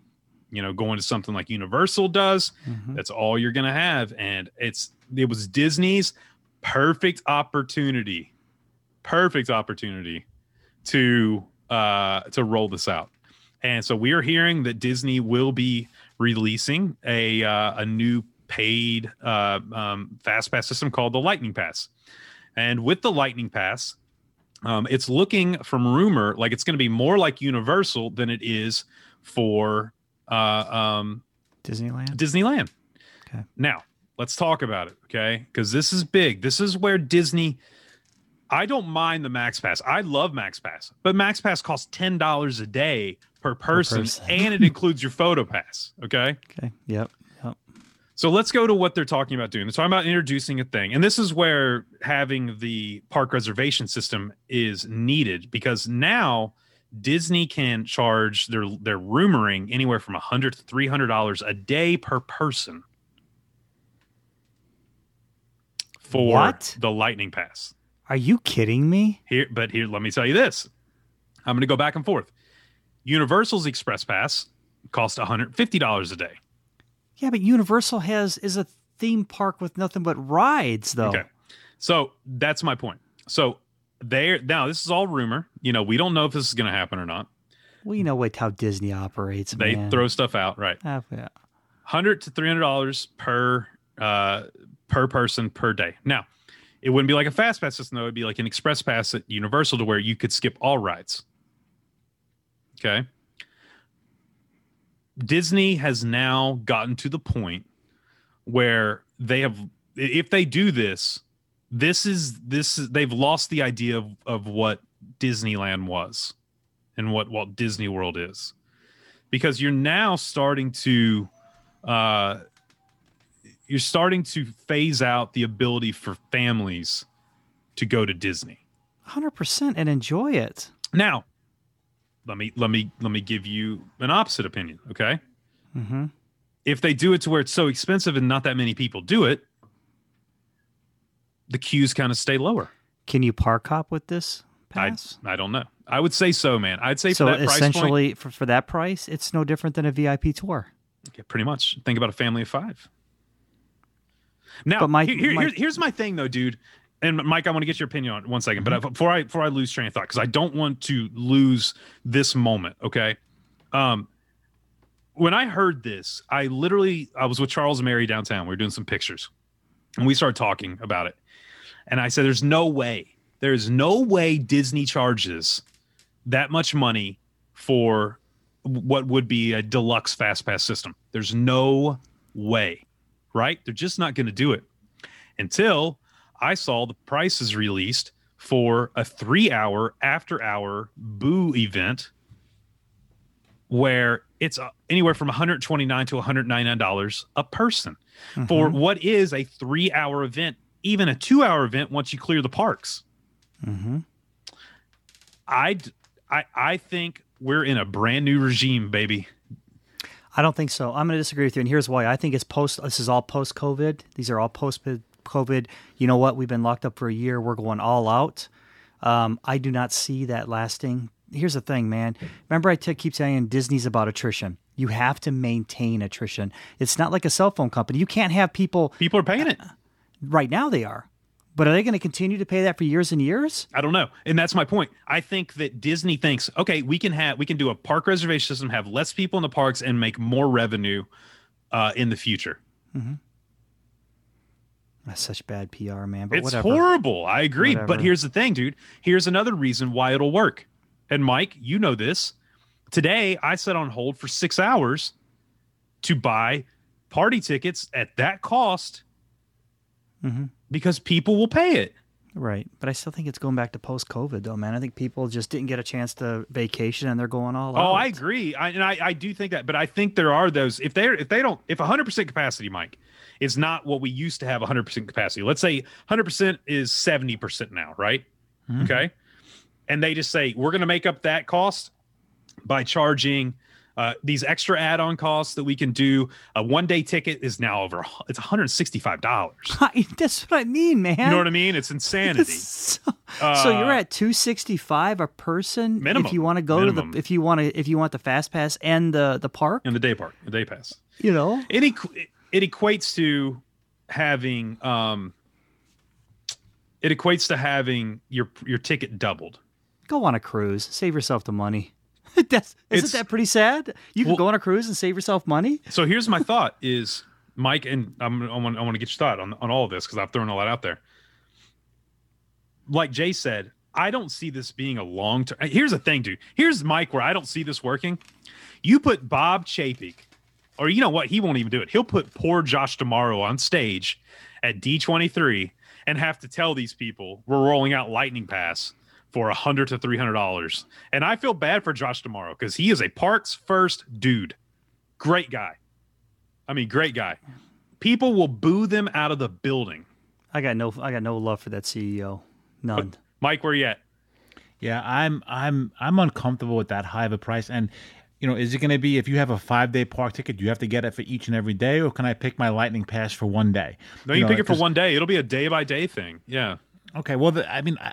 you know, going to something like Universal does. That's all you're going to have. And it's, it was Disney's perfect opportunity, perfect opportunity to uh to roll this out and so we are hearing that disney will be releasing a uh, a new paid uh um fast pass system called the lightning pass and with the lightning pass Um, it's looking from rumor like it's going to be more like Universal than it is for uh, um, Disneyland. Disneyland. Okay. Now, let's talk about it, okay? Because this is big. This is where Disney. I don't mind the Max Pass. I love Max Pass, but Max Pass costs ten dollars a day per person, person. and it includes your photo pass. Okay. Okay. Yep. Yep. So let's go to what they're talking about doing. They're talking about introducing a thing. And this is where having the park reservation system is needed because now Disney can charge their their rumoring anywhere from a 100 to 300 dollars a day per person for What? the lightning pass. Are you kidding me? Here but here let me tell you this. I'm going to go back and forth. Universal's Express Pass costs $150 a day. Yeah, but Universal has is a theme park with nothing but rides, though. Okay. So that's my point. So there now this is all rumor. You know, we don't know if this is going to happen or not. We know what how Disney operates. They man. throw stuff out, right? Ah, yeah. 100 to 300 dollars per uh per person per day. Now, it wouldn't be like a fast pass system though, it'd be like an express pass at Universal to where you could skip all rides. Okay? Disney has now gotten to the point where they have if they do this, this is this is they've lost the idea of, of what Disneyland was and what Walt Disney World is. Because you're now starting to uh you're starting to phase out the ability for families to go to Disney. 100% and enjoy it. Now, let me let me let me give you an opposite opinion, okay? Mm-hmm. If they do it to where it's so expensive and not that many people do it, the queues kind of stay lower. Can you park hop with this I pass? I don't know. I would say so, man. I'd say so for that price point, essentially, for, for that price, it's no different than a VIP tour. yeah, pretty much. Think about a family of five. Now, But my- here- here- my- here- here's my thing, though, dude. And Mike, I want to get your opinion on it one second, Mm-hmm. but before I before I lose train of thought, because I don't want to lose this moment. Okay, um, when I heard this, I literally I was with Charles and Mary downtown. We were doing some pictures, and we started talking about it. And I said, "There's no way. There's no way Disney charges that much money for what would be a deluxe fast pass system. There's no way, right? They're just not going to do it until I saw the prices released for a three hour after hour boo event where it's uh, anywhere from 129 to 199 dollars a person for what is a three hour event even a two hour event once you clear the parks Mm-hmm. I, I I think we're in a brand new regime baby I don't think so. I'm going to disagree with you, and here's why. I think it's post. This is all post COVID. These are all post COVID. You know what? We've been locked up for a year. We're going all out. Um, I do not see that lasting. Here's the thing, man. Remember, I t- keep saying Disney's about attrition. You have to maintain attrition. It's not like a cell phone company. You can't have people people are paying it right now. They are, but are they going to continue to pay that for years and years? I don't know. And that's my point. I think that Disney thinks, okay, we can have we can do a park reservation system, have less people in the parks and make more revenue uh, in the future. Mhm. That's such bad PR, man. But it's whatever. horrible. I agree. But here's the thing, dude. Here's another reason why it'll work. And Mike, you know this. Today I sat on hold for 6 hours to buy party tickets at that cost Mhm. because people will pay it. Right. But I still think it's going back to post COVID, though, man. I think people just didn't get a chance to vacation and they're going all out. Oh, I agree, I, and I, I do think that, but I think there are those. If they're, if they don't if 100 percent capacity, Mike, is not what we used to have 100 percent capacity. Let's say 100 percent is 70 percent now, right? Okay, and they just say we're going to make up that cost by charging. Uh, these extra add-on costs that we can do. A one-day ticket is now over. It's 165 dollars. That's what I mean, man. You know what I mean? It's insanity. so, so you're Uh, at 265 a person Minimum. if you want to go to the if you want to if you want the fast pass and the the park, and the day park, the day pass. you know. it equ- it equates to having um it equates to having your your ticket doubled Go on a cruise, save yourself the money. That's, isn't that pretty sad? You can Well- go on a cruise and save yourself money. so here's my thought is mike and i'm i want, I want to get your thought on, on all of this because i've thrown a lot out there like jay said I don't see this being a long term. Here's the thing, dude. Here's Mike, where I don't see this working. You put Bob Chapek, or you know what? He won't even do it. He'll put poor Josh D'Amaro on stage at D23 and have to tell these people we're rolling out Lightning Pass for a hundred to three hundred dollars. And I feel bad for Josh D'Amaro because he is a parks first dude. Great guy. I mean, great guy. People will boo them out of the building. I got no I got no love for that CEO. None. Mike, where you at? Yeah, I'm I'm I'm uncomfortable with that high of a price. And you know, is it going to be if you have a five day park ticket, do you have to get it for each and every day, or can I pick my lightning pass for one day? No, you, know, pick it for one day. It'll be a day by day thing. Yeah. Okay, well, the, I mean, I,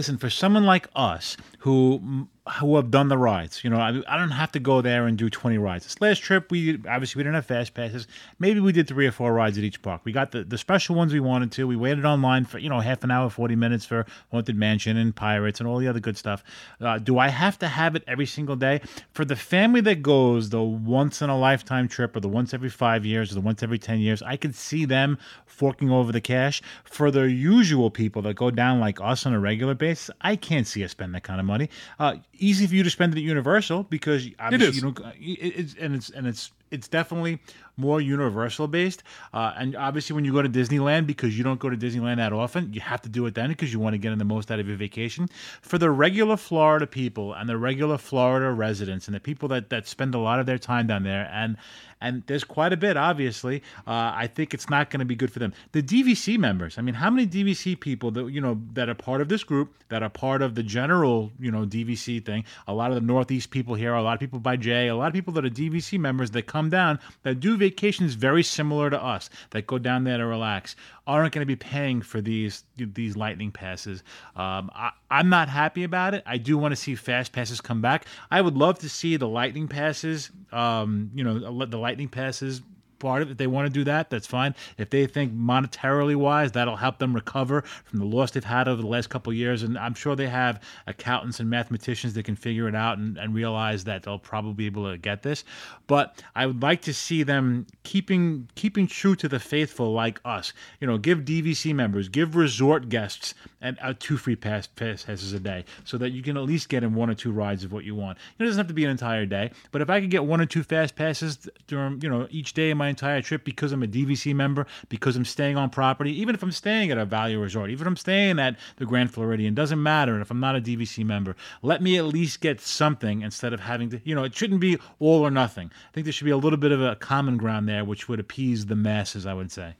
listen, for someone like us who who have done the rides, you know, I, I don't have to go there and do twenty rides. This last trip, we obviously we didn't have fast passes. Maybe we did three or four rides at each park. We got the, the special ones we wanted to. We waited online for you know half an hour, forty minutes for Haunted Mansion and Pirates and all the other good stuff. Uh, do I have to have it every single day for the family that goes the once in a lifetime trip or the once every five years or the once every ten years? I could see them forking over the cash. For the usual people that go down like us on a regular basis, I can't see us spend that kind of money. Uh, easy for you to spend it at Universal because obviously is. you don't. It's and it's and it's it's definitely more universal based. Uh, and obviously, when you go to Disneyland, because you don't go to Disneyland that often, you have to do it then because you want to get in the most out of your vacation. For the regular Florida people and the regular Florida residents and the people that that spend a lot of their time down there and and there's quite a bit obviously uh, i think it's not going to be good for them the dvc members i mean how many dvc people that you know that are part of this group that are part of the general you know dvc thing a lot of the northeast people here a lot of people by jay a lot of people that are dvc members that come down that do vacations very similar to us that go down there to relax aren't going to be paying for these these lightning passes. Um, I, i'm not happy about it. I do want to see fast passes come back. I would love to see the lightning passes um, you know the lightning passes part of it. If they want to do that, that's fine. If they think monetarily wise, that'll help them recover from the loss they've had over the last couple years. And I'm sure they have accountants and mathematicians that can figure it out and, and realize that they'll probably be able to get this. But I would like to see them keeping keeping true to the faithful like us. You know, give DVC members, give resort guests and uh, two free pass passes a day, so that you can at least get in one or two rides of what you want. It doesn't have to be an entire day, but if I could get one or two fast passes during you know each day of my entire trip because I'm a DVC member, because I'm staying on property, even if I'm staying at a value resort, even if I'm staying at the Grand Floridian, doesn't matter. If I'm not a DVC member, let me at least get something instead of having to, you know, it shouldn't be all or nothing. I think there should be a little bit of a common ground there, which would appease the masses, I would say.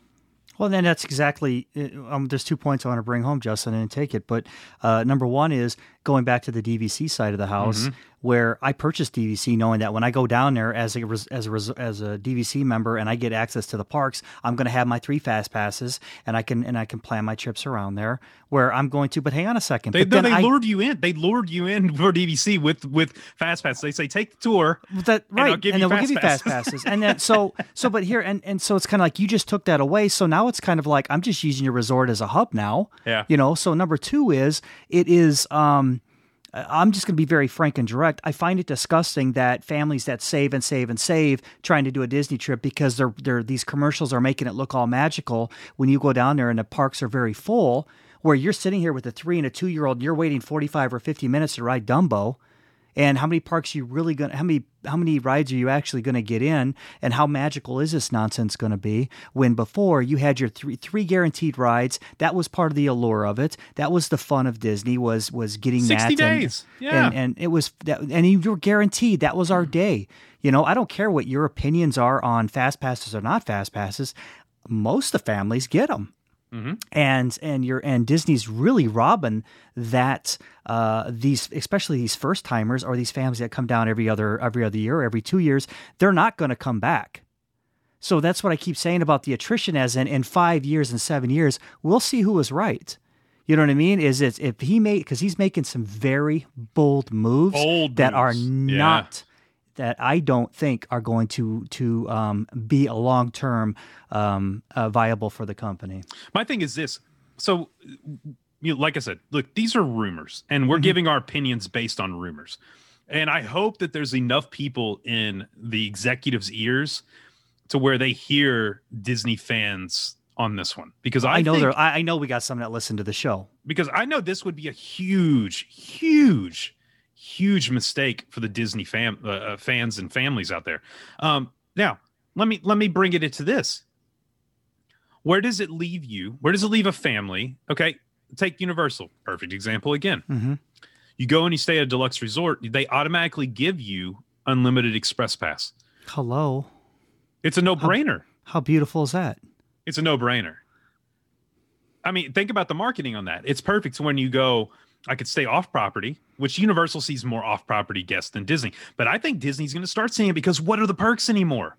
Well, then that's exactly. Um, there's two points I want to bring home, Justin, and take it. But uh, number one is going back to the DVC side of the house, Mm-hmm. where I purchased DVC, knowing that when I go down there as a as a as a DVC member and I get access to the parks, I'm going to have my three fast passes, and I can and I can plan my trips around there. Where I'm going to, but hang on a second. They, but no, then they I, lured you in. They lured you in for DVC with with fast passes. They say take the tour. That and right, and you then we'll give you fast fast passes, and then so so. But here, and and so it's kind of like you just took that away. So now it's kind of like I'm just using your resort as a hub now. Yeah. You know. So number two is it is. um I'm just going to be very frank and direct. I find it disgusting that families that save and save and save trying to do a Disney trip because they're they're these commercials are making it look all magical when you go down there and the parks are very full where you're sitting here with a 3 and a 2 year old and you're waiting 45 or 50 minutes to ride Dumbo and how many parks you really going to how many how many rides are you actually going to get in? And how magical is this nonsense going to be when before you had your three three guaranteed rides? That was part of the allure of it. That was the fun of disney was was getting 60 that and- days. Yeah. and, and it was that and you were guaranteed that was our mm. day. You know i don't care what your opinions are on fast passes or not fast passes. Most of the families get them and and you're and Disney's really robbing that uh, these especially these first timers or these families that come down every other every other year every two years they're not going to come back. So that's what I keep saying about the attrition. As in in five years and seven years, we'll see who was right. You know what I mean? Is it if he made because he's making some very bold moves Bold that are moves. Yeah. not that I don't think are going to to um, be a long term um, uh, viable for the company. My thing is this. So, you know, like I said, look, these are rumors, and we're giving our opinions based on rumors. And I hope that there's enough people in the executives' ears to where they hear Disney fans on this one because I, I, know think, there. I, I know we got some that listen to the show. because I know this would be a huge, huge, huge mistake for the Disney fam uh, uh, fans and families out there. Um, now, let me let me bring it into this. Where does it leave you? Where does it leave a family? Okay, take Universal, perfect example again. Mm-hmm. You go and you stay at a deluxe resort, they automatically give you unlimited express pass. Hello. It's a no-brainer. How beautiful is that? It's a no-brainer. I mean, think about the marketing on that. It's perfect when you go, I could stay off property, which Universal sees more off property guests than Disney. But I think Disney's going to start seeing it because what are the perks anymore?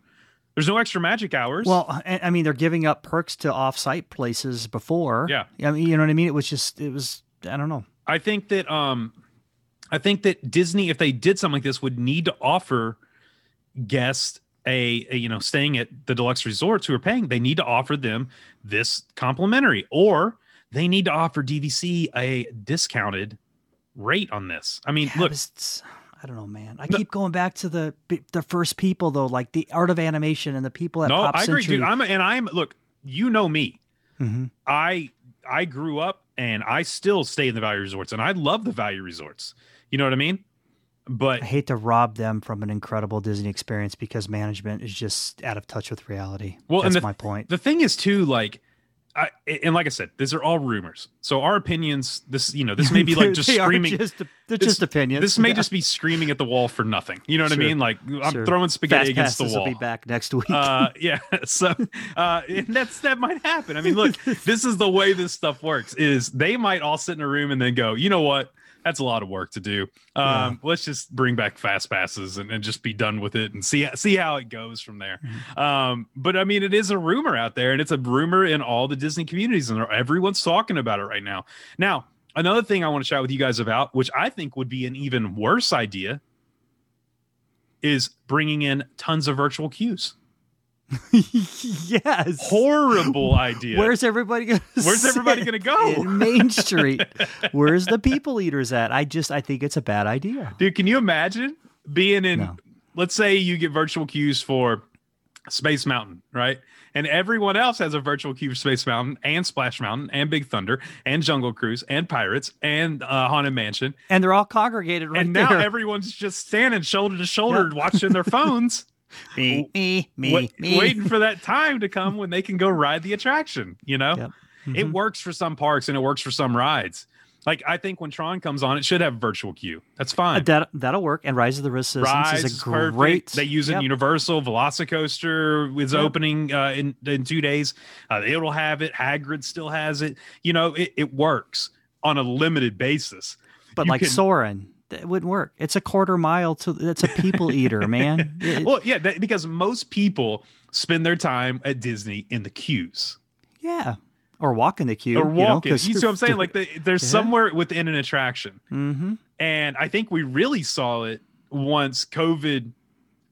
There's no extra magic hours. Well, I, mean, they're giving up perks to off-site places before. Yeah. I mean, you know what I mean. It was just, it was, I don't know. I think that um I think that Disney, if they did something like this, would need to offer guests a, a, you know staying at the deluxe resorts who are paying, they need to offer them this complimentary, or they need to offer DVC a discounted rate on this. I mean, Yeah, look, I don't know, man. I keep going back to the the first people though, like the art of animation and the people at no, Pop I agree, Century. dude. I'm and I'm look, you know me. Mhm. I I grew up and I still stay in the value resorts, and I love the value resorts. You know what I mean? But I hate to rob them from an incredible Disney experience because management is just out of touch with reality. Well, that's the- my point. The thing is, too, like, I, and like I said, these are all rumors. So our opinions, this you know, this may be like just They screaming. just- they're this- just opinions. This may Yeah. just be screaming at the wall for nothing. You know what Sure. I mean? Like I'm Sure. throwing spaghetti Fast against the wall. will be back next week. uh, yeah. So uh, and that's that might happen. I mean, look, this is the way this stuff works. Is they might all sit in a room and then go, you know what? That's a lot of work to do. Um, Let's just bring back fast passes and, and just be done with it and see see how it goes from there. Mm-hmm. Um, but I mean, it is a rumor out there, and it's a rumor in all the Disney communities, and everyone's talking about it right now. Now, another thing I want to chat with you guys about, which I think would be an even worse idea, is bringing in tons of virtual queues. yes. Horrible idea. Where's everybody going? Where's everybody gonna go? In Main Street. Where's the people eaters at? I just I think it's a bad idea. Dude, can you imagine being in, No. let's say you get virtual queues for Space Mountain, right? And everyone else has a virtual queue for Space Mountain and Splash Mountain and Big Thunder and Jungle Cruise and Pirates and uh, Haunted Mansion. And they're all congregated right and now there. everyone's just standing shoulder to shoulder watching their phones, me, me, me, wait- me. waiting for that time to come when they can go ride the attraction, you know? Yep. It Mhm. works for some parks and it works for some rides. Like I think when Tron comes on, it should have virtual queue. That's Uh, fine. that that'll work. And Rise of the Resistance Rise is a perfect. great. They use it Yep. in Universal. Velocicoaster is Yep. opening uh, in in two days. Uh, it'll have it. Hagrid still has it. You know, it, it works on a limited basis. But You like can- Soren, that wouldn't work. It's a quarter mile to. It's a people eater, man. It- Well, yeah, that, because most people spend their time at Disney in the queues yeah. Or walk in the queue. or walking. You, see what I'm saying? Like the, there's Yeah. somewhere within an attraction. hmm And I think we really saw it once COVID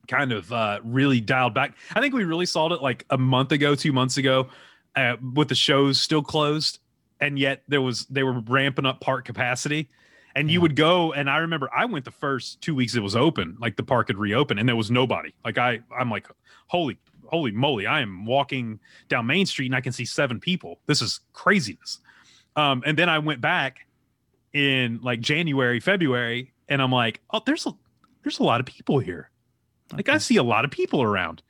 kind of uh, really dialed back. I think we really saw it like a month ago, two months ago, uh, with the shows still closed, and yet there was they were ramping up park capacity. And you would go, and I remember I went the first two weeks it was open, like the park had reopened, and there was nobody. Like I, I'm like, holy, holy moly! I am walking down Main Street and I can see seven people. This is craziness. Um, and then I went back in like January, February, and I'm like, oh, there's a there's a lot of people here. Like I see a lot of people around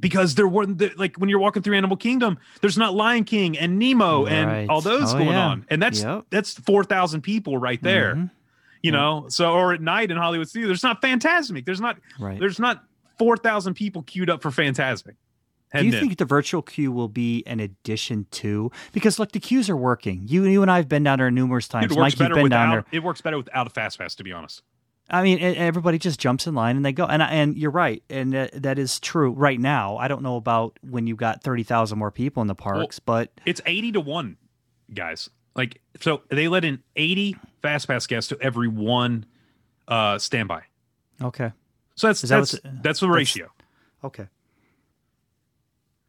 because there weren't the, like when you're walking through Animal Kingdom, there's not Lion King and Nemo Right. and all those Oh, going yeah. on, and that's Yep. that's four thousand people right there. Mhm. You know, so or at night in Hollywood Studio, there's not Fantasmic. There's not Right. there's not four thousand people queued up for Fantasmic. Do you in. think the virtual queue will be an addition to? Because look, the queues are working. You, you and I have been down there numerous times. it works Mike, you've better been down without there. it works better without a fast pass, to be honest. I mean, everybody just jumps in line and they go. And and you're right, and that, that is true right now. I don't know about when you got thirty thousand more people in the parks, but It's 80 to 1, guys. Like, so they let in 80 fast pass guests to every one uh standby. okay, So that's that that's, that's the that's- ratio. okay,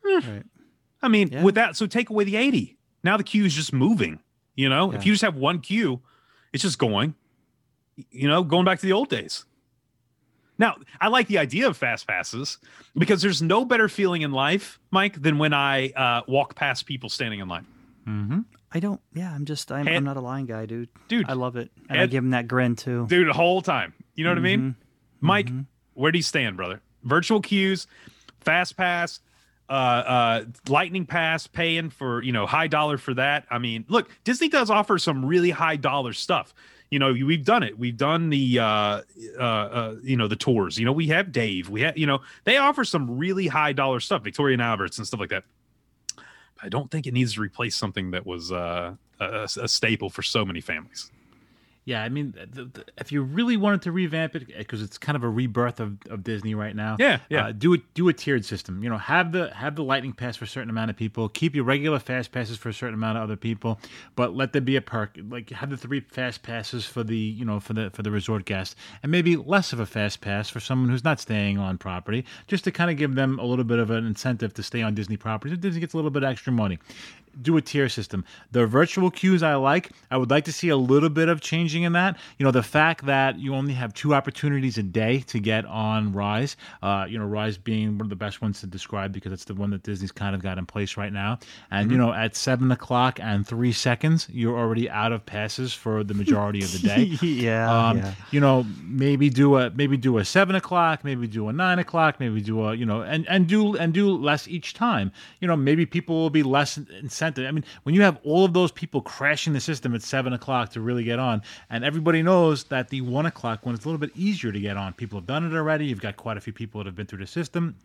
Hmm. right. I mean, Yeah. with that, so take away the 80. Now the queue is just moving. You know, if you just have one queue, it's just going, you know, going back to the old days. Now, I like the idea of fast passes because there's no better feeling in life, Mike, than when I uh, walk past people standing in line. I don't. Yeah, I'm just. I'm, Head- I'm not a line guy, dude. Dude, I love it, and I give him that grin too. dude, the whole time. You know what I mean? Mike, where do you stand, brother? Virtual queues, fast pass, uh, uh, lightning pass, paying for you know high dollar for that. I mean, look, Disney does offer some really high dollar stuff. You know, we've done it. We've done the uh, uh, uh, you know the tours. You know, we have Dave. We have you know they offer some really high dollar stuff, Victoria and Alberts and stuff like that. I don't think it needs to replace something that was uh, a, a staple for so many families. Yeah, I mean, the, the, if you really wanted to revamp it, because it's kind of a rebirth of, of Disney right now. Yeah, yeah. Uh, do it. Do a tiered system. You know, have the have the lightning pass for a certain amount of people. Keep your regular fast passes for a certain amount of other people, but let there be a perk. Like have the three fast passes for the you know for the for the resort guest, and maybe less of a fast pass for someone who's not staying on property, just to kind of give them a little bit of an incentive to stay on Disney property. So Disney gets a little bit extra money do a tier system. The virtual queues I like. I would like to see a little bit of changing in that. You know, the fact that you only have two opportunities a day to get on Rise. Uh, you know, Rise being one of the best ones to describe because it's the one that Disney's kind of got in place right now. And you know, at seven o'clock and three seconds, you're already out of passes for the majority of the day. yeah, Um, yeah. you know, maybe do a maybe do a seven o'clock, maybe do a nine o'clock, maybe do a you know, and and do and do less each time. You know, maybe people will be less incentive. I mean, when you have all of those people crashing the system at seven o'clock to really get on, and everybody knows that the one o'clock when it's a little bit easier to get on, people have done it already. You've got quite a few people that have been through the system.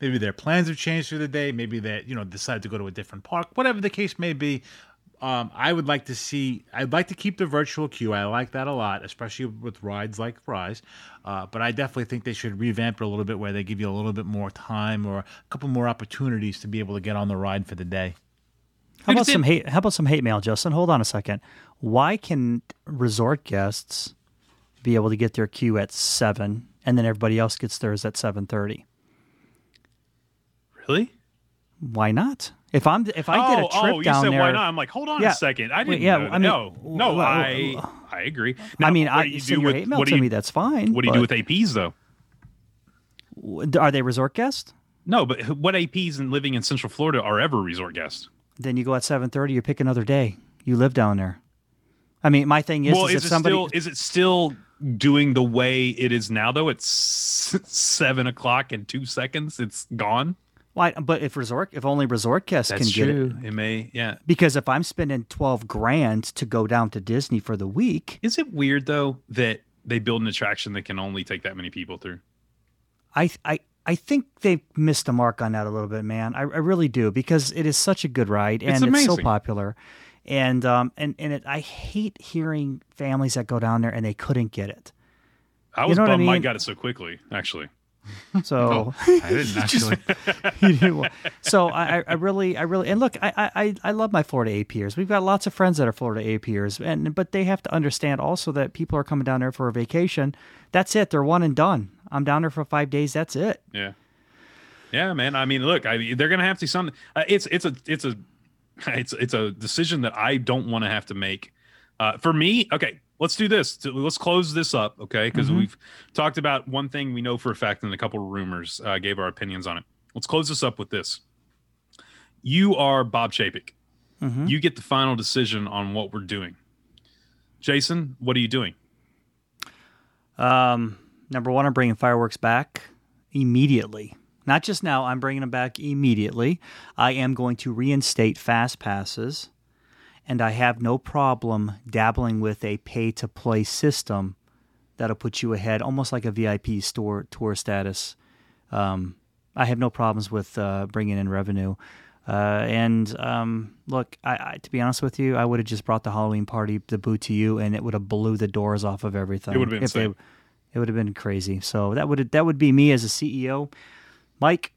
Maybe their plans have changed through the day. Maybe they you know decide to go to a different park. Whatever the case may be um, i would like to see i'd like to keep the virtual queue. I like that a lot especially with rides like rise. Uh, but i definitely think they should revamp it a little bit where they give you a little bit more time or a couple more opportunities to be able to get on the ride for the day How about some hate? How about some hate mail, Justin? Hold on a second. Why can resort guests be able to get their queue at seven, and then everybody else gets theirs at seven thirty? Really? Why not? If I'm if I did a oh, trip oh, down said there, why not? I'm like, hold on Yeah. a second. I didn't yeah, know. I mean, no, no, well, I I agree. I mean, I do you do with hate mail what do to you- me. That's fine. What do you do with APs though? Are they resort guests? No, but what APs in living in Central Florida are ever resort guests? Then you go at seven thirty. You pick another day. You live down there. I mean, my thing is, well, is, is it somebody still is it still doing the way it is now though? It's seven o'clock and two seconds. It's gone. why? But if resort, if only resort guests That's can get it, It may, yeah. because if I'm spending twelve grand to go down to Disney for the week, Is it weird though that they build an attraction that can only take that many people through? I I I think they've missed the mark on that a little bit, man. I, I really do because it is such a good ride and It's it's, so popular. And um and and it, I hate hearing families that go down there and they couldn't get it. I was know what I bummed Mike mean? got it so quickly. Actually, So i didn't actually you didn't wa- so I, I- I really, I really, and look, I, I, I- I love my Florida APers. We've got lots of friends that are Florida APers, and but they have to understand also that people are coming down there for a vacation. That's it. They're one and done. I'm down there for five days. That's it. yeah, yeah, man. I mean, look, I they're gonna have to some. Uh, it's it's a it's a it's it's a decision that I don't want to have to make. Uh, for me, okay, let's do this. Let's close this up, okay? Because we've talked about one thing we know for a fact, and a couple of rumors uh, gave our opinions on it. Let's close this up with this. You are Bob Chapek. You get the final decision on what we're doing. Jason, what are you doing? Um, number one, I'm bringing fireworks back immediately. Not just now, I'm bringing them back immediately. I am going to reinstate fast passes, and I have no problem dabbling with a pay to play system that'll put you ahead, almost like a VIP store tour status. Um, I have no problems with uh, bringing in revenue. Uh, and um, look, I, I, to be honest with you, I would have just brought the Halloween party the boot to you, and it would have blew the doors off of everything. It would have been if they- insane. It would have been crazy. So that would that would be me as a CEO. Mike,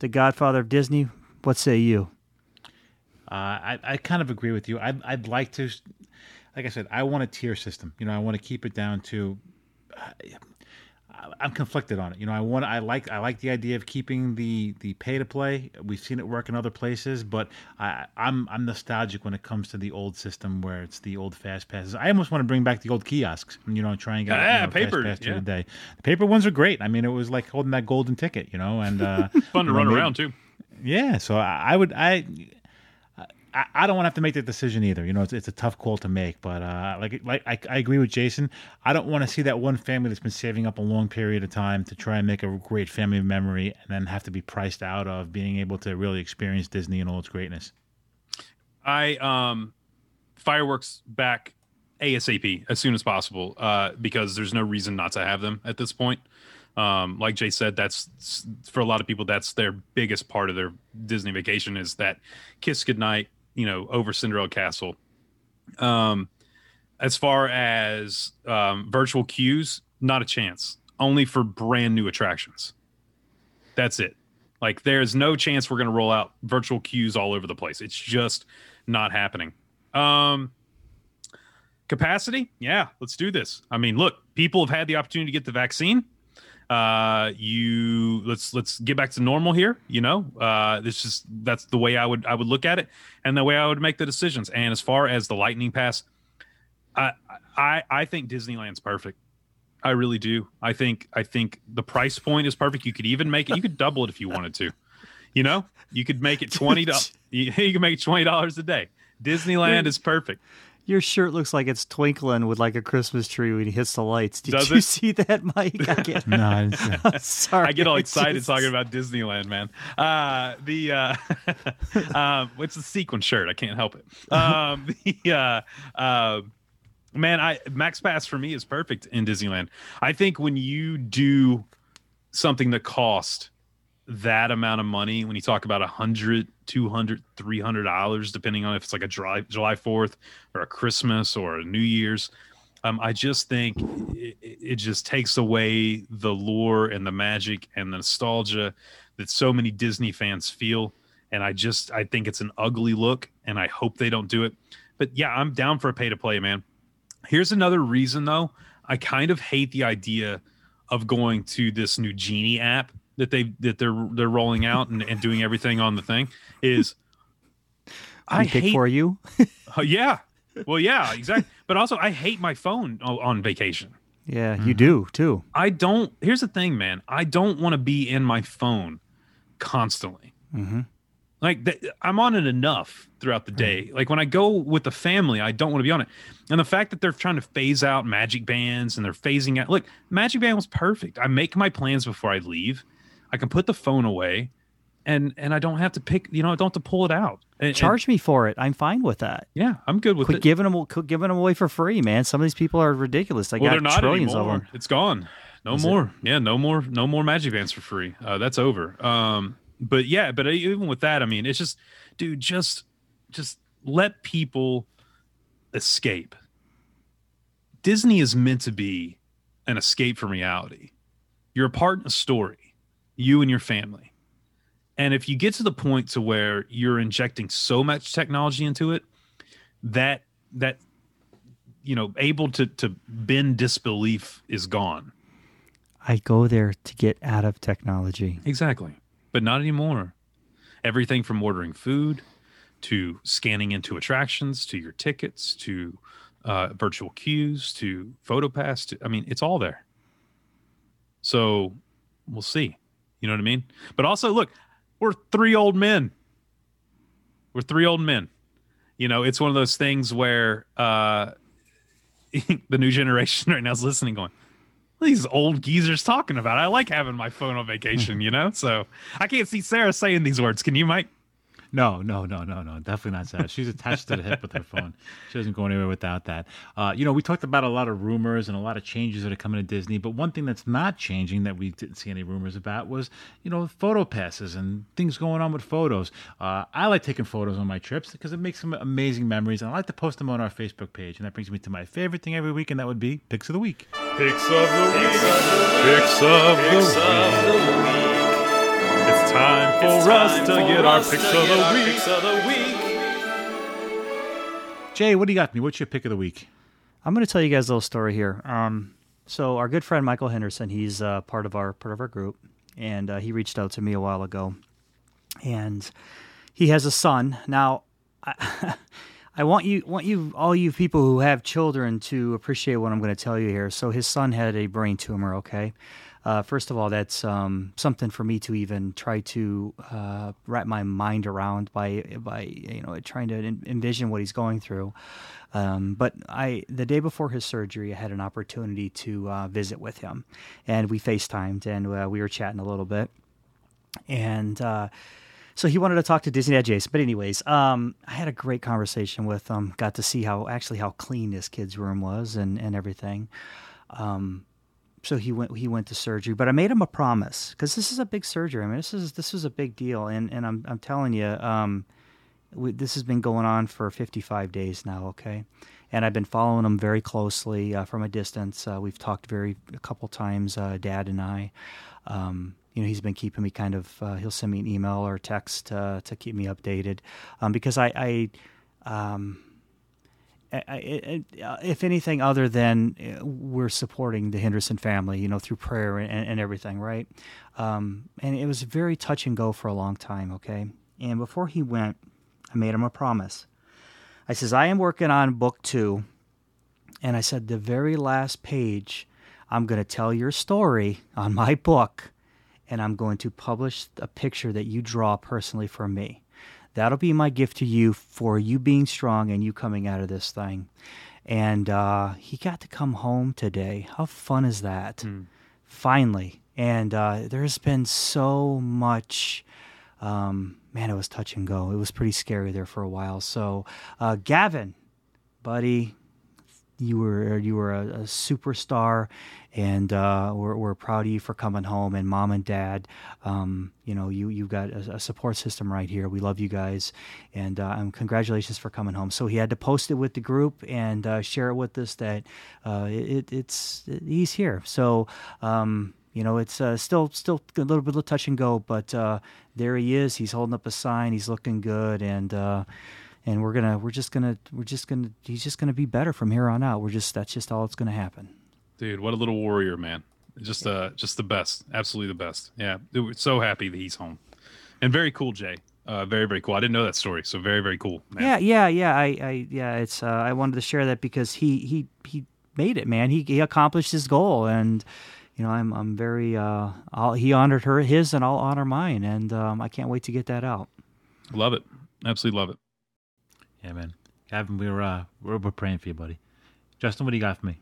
the Godfather of Disney. What say you? Uh, I, I kind of agree with you. I'd, I'd like to, like I said, I want a tier system. You know, I want to keep it down to. I- I'm conflicted on it. You know, I want I like I like the idea of keeping the the pay to play. We've seen it work in other places, but I, I'm I'm nostalgic when it comes to the old system where it's the old fast passes. I almost want to bring back the old kiosks. You know, try and get Yeah, you know, paper, fast pass yeah. the. The paper ones are great. I mean, it was like holding that golden ticket. You know, and uh, Fun to know, run around too. yeah, so I, I would I. I, I don't want to have to make that decision either. You know, it's, it's a tough call to make, but uh, like like I, I agree with Jason. I don't want to see that one family that's been saving up a long period of time to try and make a great family memory, and then have to be priced out of being able to really experience Disney and all its greatness. I um fireworks back ASAP as soon as possible uh, because there's no reason not to have them at this point. Um, like Jay said, that's for a lot of people that's their biggest part of their Disney vacation is that kiss goodnight, you know, over Cinderella Castle. Um, as far as um, virtual queues, not a chance. Only for brand new attractions. That's it. Like there's no chance we're going to roll out virtual queues all over the place. It's just not happening. Um capacity? Yeah, let's do this. I mean, look, people have had the opportunity to get the vaccine. Uh you let's let's get back to normal here, you know? Uh this just that's the way I would I would look at it and the way I would make the decisions. And as far as the lightning pass, I I I think Disneyland's perfect. I really do. I think I think the price point is perfect. You could even make it. You could double it if you wanted to. You know, you could make it twenty dollars. You, you can make it twenty dollars a day. Disneyland is perfect. Your shirt looks like it's twinkling with like a Christmas tree when he hits the lights. Did Does you it? see that, Mike? I can't. No, I didn't see it. Sorry, I get all excited just- talking about Disneyland, man. Uh, the uh, um, it's a sequin shirt. I can't help it. Um, the uh, uh, man, I Max Pass for me is perfect in Disneyland. I think when you do something that cost that amount of money, when you talk about a hundred, two hundred, three hundred dollars, depending on if it's like a July July Fourth or a Christmas or a New Year's, um, I just think it, it just takes away the lure and the magic and the nostalgia that so many Disney fans feel. And I just I think it's an ugly look, and I hope they don't do it. But yeah, I'm down for a pay to play, man. Here's another reason though. I kind of hate the idea of going to this new Genie app that they that they're they're rolling out and, and doing everything on the thing is I Pick hate for you. uh, yeah. Well, yeah, exactly. but also, I hate my phone on vacation. Yeah, Mm-hmm. you do too. I don't. Here's the thing, man. I don't want to be in my phone constantly. Mm-hmm. Like th- I'm on it enough throughout the day. Like when I go with the family, I don't want to be on it. And the fact that they're trying to phase out Magic Bands and they're phasing out. Look, Magic Band was perfect. I make my plans before I leave. I can put the phone away, and and I don't have to pick. You know, I don't have to pull it out. And- and- Charge me for it. I'm fine with that. yeah, I'm good with Quit it. giving them, quit giving them away for free, man. Some of these people are ridiculous. They well, got they're not trillions anymore. of them. It's gone. No Is it? more. Yeah, no more. No more Magic Bands for free. Uh, that's over. Um, but yeah, but even with that, I mean, it's just, dude, just, just let people escape. Disney is meant to be an escape from reality. You're a part in a story, you and your family. And if you get to the point to where you're injecting so much technology into it, that that you know able to to bend disbelief is gone. I go there to get out of technology. exactly. But not anymore. Everything from ordering food to scanning into attractions to your tickets to uh, virtual queues to photopass to i mean it's all there. So we'll see you know what i mean? But also look we're three old men. We're three old men. You know it's one of those things where uh the new generation right now is listening going "What are these old geezers talking about? I like having my phone on vacation you know? So i can't see sarah saying these words. Can you mike No, no, no, no, no. Definitely not Sarah. She's attached to the hip with her phone. She doesn't go anywhere without that. Uh, you know, we talked about a lot of rumors and a lot of changes that are coming to Disney, but one thing that's not changing that we didn't see any rumors about was, you know, photo passes and things going on with photos. Uh, I like taking photos on my trips because it makes some amazing memories, and I like to post them on our Facebook page. And that brings me to my favorite thing every week, and that would be Picks of the Week. Picks of the week. Picks of the week. It's time for us to get our picks of the week. Jay, what do you got for me? What's your pick of the week? I'm going to tell you guys a little story here. Um, so our good friend Michael Henderson, he's uh, part of our part of our group, and uh, he reached out to me a while ago, and he has a son. Now, I, I want you want you all you people who have children to appreciate what I'm going to tell you here. So his son had a brain tumor. Okay. Uh, first of all, that's um, something for me to even try to uh, wrap my mind around by by you know trying to en- envision what he's going through. Um, but I, the day before his surgery, I had an opportunity to uh, visit with him, and we FaceTimed and uh, we were chatting a little bit, and uh, so he wanted to talk to Disney Dad Jason. But anyways, um, I had a great conversation with him. Got to see how actually how clean this kid's room was and and everything. Um, so he went he went to surgery, but I made him a promise because this is a big surgery. I mean, this is this is a big deal, and and I'm I'm telling you, um, we, this has been going on for 55 days now. Okay, and I've been following him very closely uh, from a distance. Uh, we've talked very a couple times, uh, Dad and I. Um, you know, he's been keeping me kind of. Uh, he'll send me an email or text uh, to keep me updated um, because I. I um, if anything other than uh, we're supporting the Henderson family, you know, through prayer and, and everything, right? Um, and it was very touch and go for a long time, okay? And before he went, I made him a promise. I says, I am working on book two, and I said, the very last page, I'm going to tell your story on my book, and I'm going to publish a picture that you draw personally for me. That'll be my gift to you for you being strong and you coming out of this thing. And uh, he got to come home today. How fun is that? Finally. And uh, there's been so much. Um, man, it was touch and go. It was pretty scary there for a while. So, uh, Gavin, buddy, you were you were a, a superstar, and uh, we're, we're proud of you for coming home. And mom and dad, um, you know, you you've got a, a support system right here. We love you guys, and, uh, and congratulations for coming home. So he had to post it with the group and uh, share it with us that uh, it, it's he's here. So. Um, you know, it's uh, still still a little bit of touch and go, but uh, there he is. He's holding up a sign. He's looking good, and uh, and we're gonna we're just gonna we're just gonna he's just gonna be better from here on out. We're just that's just all that's gonna happen. Dude, what a little warrior, man! Just uh, just the best, absolutely the best. Yeah, we're so happy that he's home, and very cool, Jay. Uh, very very cool. I didn't know that story, so very very cool. Man. Yeah, yeah, yeah. I, I yeah. It's uh, I wanted to share that because he he he made it, man. He he accomplished his goal, and you know I'm I'm very uh I'll, he honored her his, and I'll honor mine, and um, I can't wait to get that out. Love it, absolutely love it. Yeah, man. Gavin, we're uh, we're, we're praying for you, buddy. Justin, what do you got for me?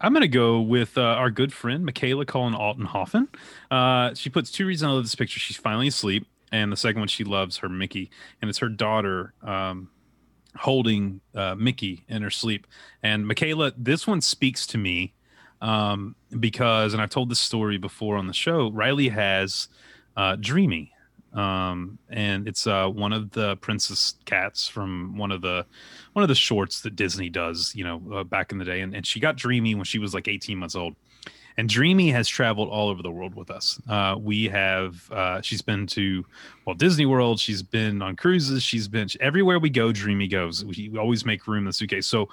I'm going to go with uh, our good friend, Michaela Colin Altenhofen. Uh, she puts two reasons I love this picture. She's finally asleep. And the second one, she loves her Mickey. And it's her daughter um, holding uh, Mickey in her sleep. And Michaela, this one speaks to me um, because, and I've told this story before on the show, Riley has uh, Dreamy. Um, and it's uh, one of the princess cats from one of the one of the shorts that Disney does, you know, uh, back in the day. And, and she got Dreamy when she was like 18 months old. And Dreamy has traveled all over the world with us. Uh, we have, uh, she's been to Walt Disney World. She's been on cruises. She's been everywhere we go. Dreamy goes. We, always make room in the suitcase. So